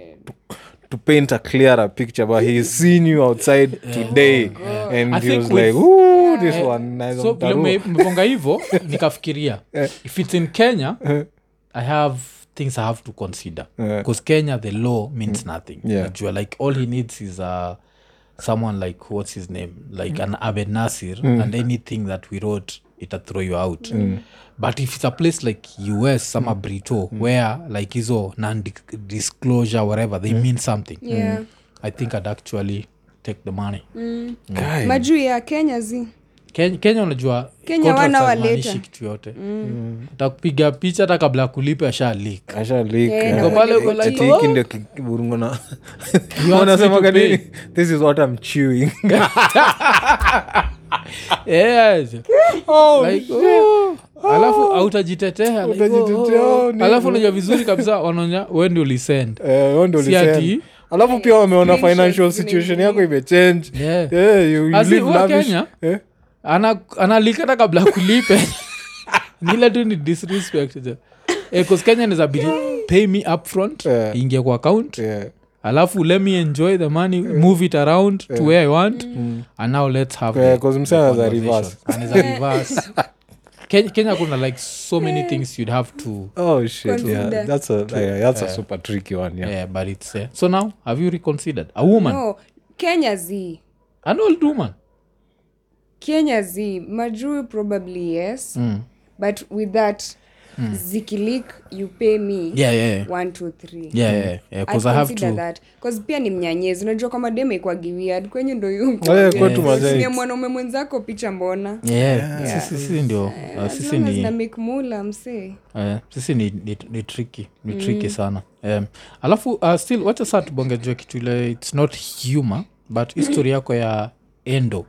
To paint a clearer picture but he's seen you outside today and I he was like ooh this one naweza so vile mtaru." ume- umeponga hivo [LAUGHS] nikafikiria if it's in kenya [LAUGHS] i have things i have to consider. Yeah. because kenya the law means nothing. Yeah. Najua, like all he needs is a someone like what's his name? Like an abed nasir and anything that we wrote ita throw you out. But if it's a place like us sama brito where like hizo non-disclosure whatever they mean something. Yeah. i think i'd actually take the money. Guy. majuu ya kenya zi? Kenya, kenya unajua yote. Takupiga picha hata kabla ya kulipa asha lik asha leak, yeah. na Uko pale, uko wale- like, Ati hiki oh. nini [LAUGHS] this is what i'm chewing [LAUGHS] [LAUGHS] Yes. Like, oh. alafu autajitetea like, oh, oh. oh, alafu unajua vizuri kabisa wanaonya wendi ulisend Eh, Si ati- alafu pia wameona financial situation yako imechange Yeah. Lavish. Kenya, Eh? ana analikata kabla kulipe [LAUGHS] nile tu ni disrespect eh, kenya nizabidi pay me upfront Yeah. ingie kwa account Yeah. Alafu let me enjoy the money move it around to where i want and now let's have Yeah, the- 'cause the msee anaweza conversation. reverse. Anaweza reverse. [LAUGHS] Ken- kenya kuna like so many things you'd have to Oh shit, yeah. That's a yeah, that's a super tricky one, yeah. yeah, but it's uh, so now have you reconsidered a woman no kenya z an old woman kenya z majuu probably yes mm. but with that zikilik you pay me. Yeah yeah yeah. One two three. Yeah yeah yeah. Because i have to. that. Cause pia ni mnyanyezi. Unajua kama deme ikwagiwiad kwenye ndo Eh, mazee. yusimia mwanaume mwenzako picha mbona? Yeah, Sisi, sisi ndio. Sisi ni na mikmula msee. Eh, sisi ni, ni, ni tricky. Ni tricky sana. Um, alafu uh, still wacha saa tubongejua kitu ile its not humor but history yako ya endo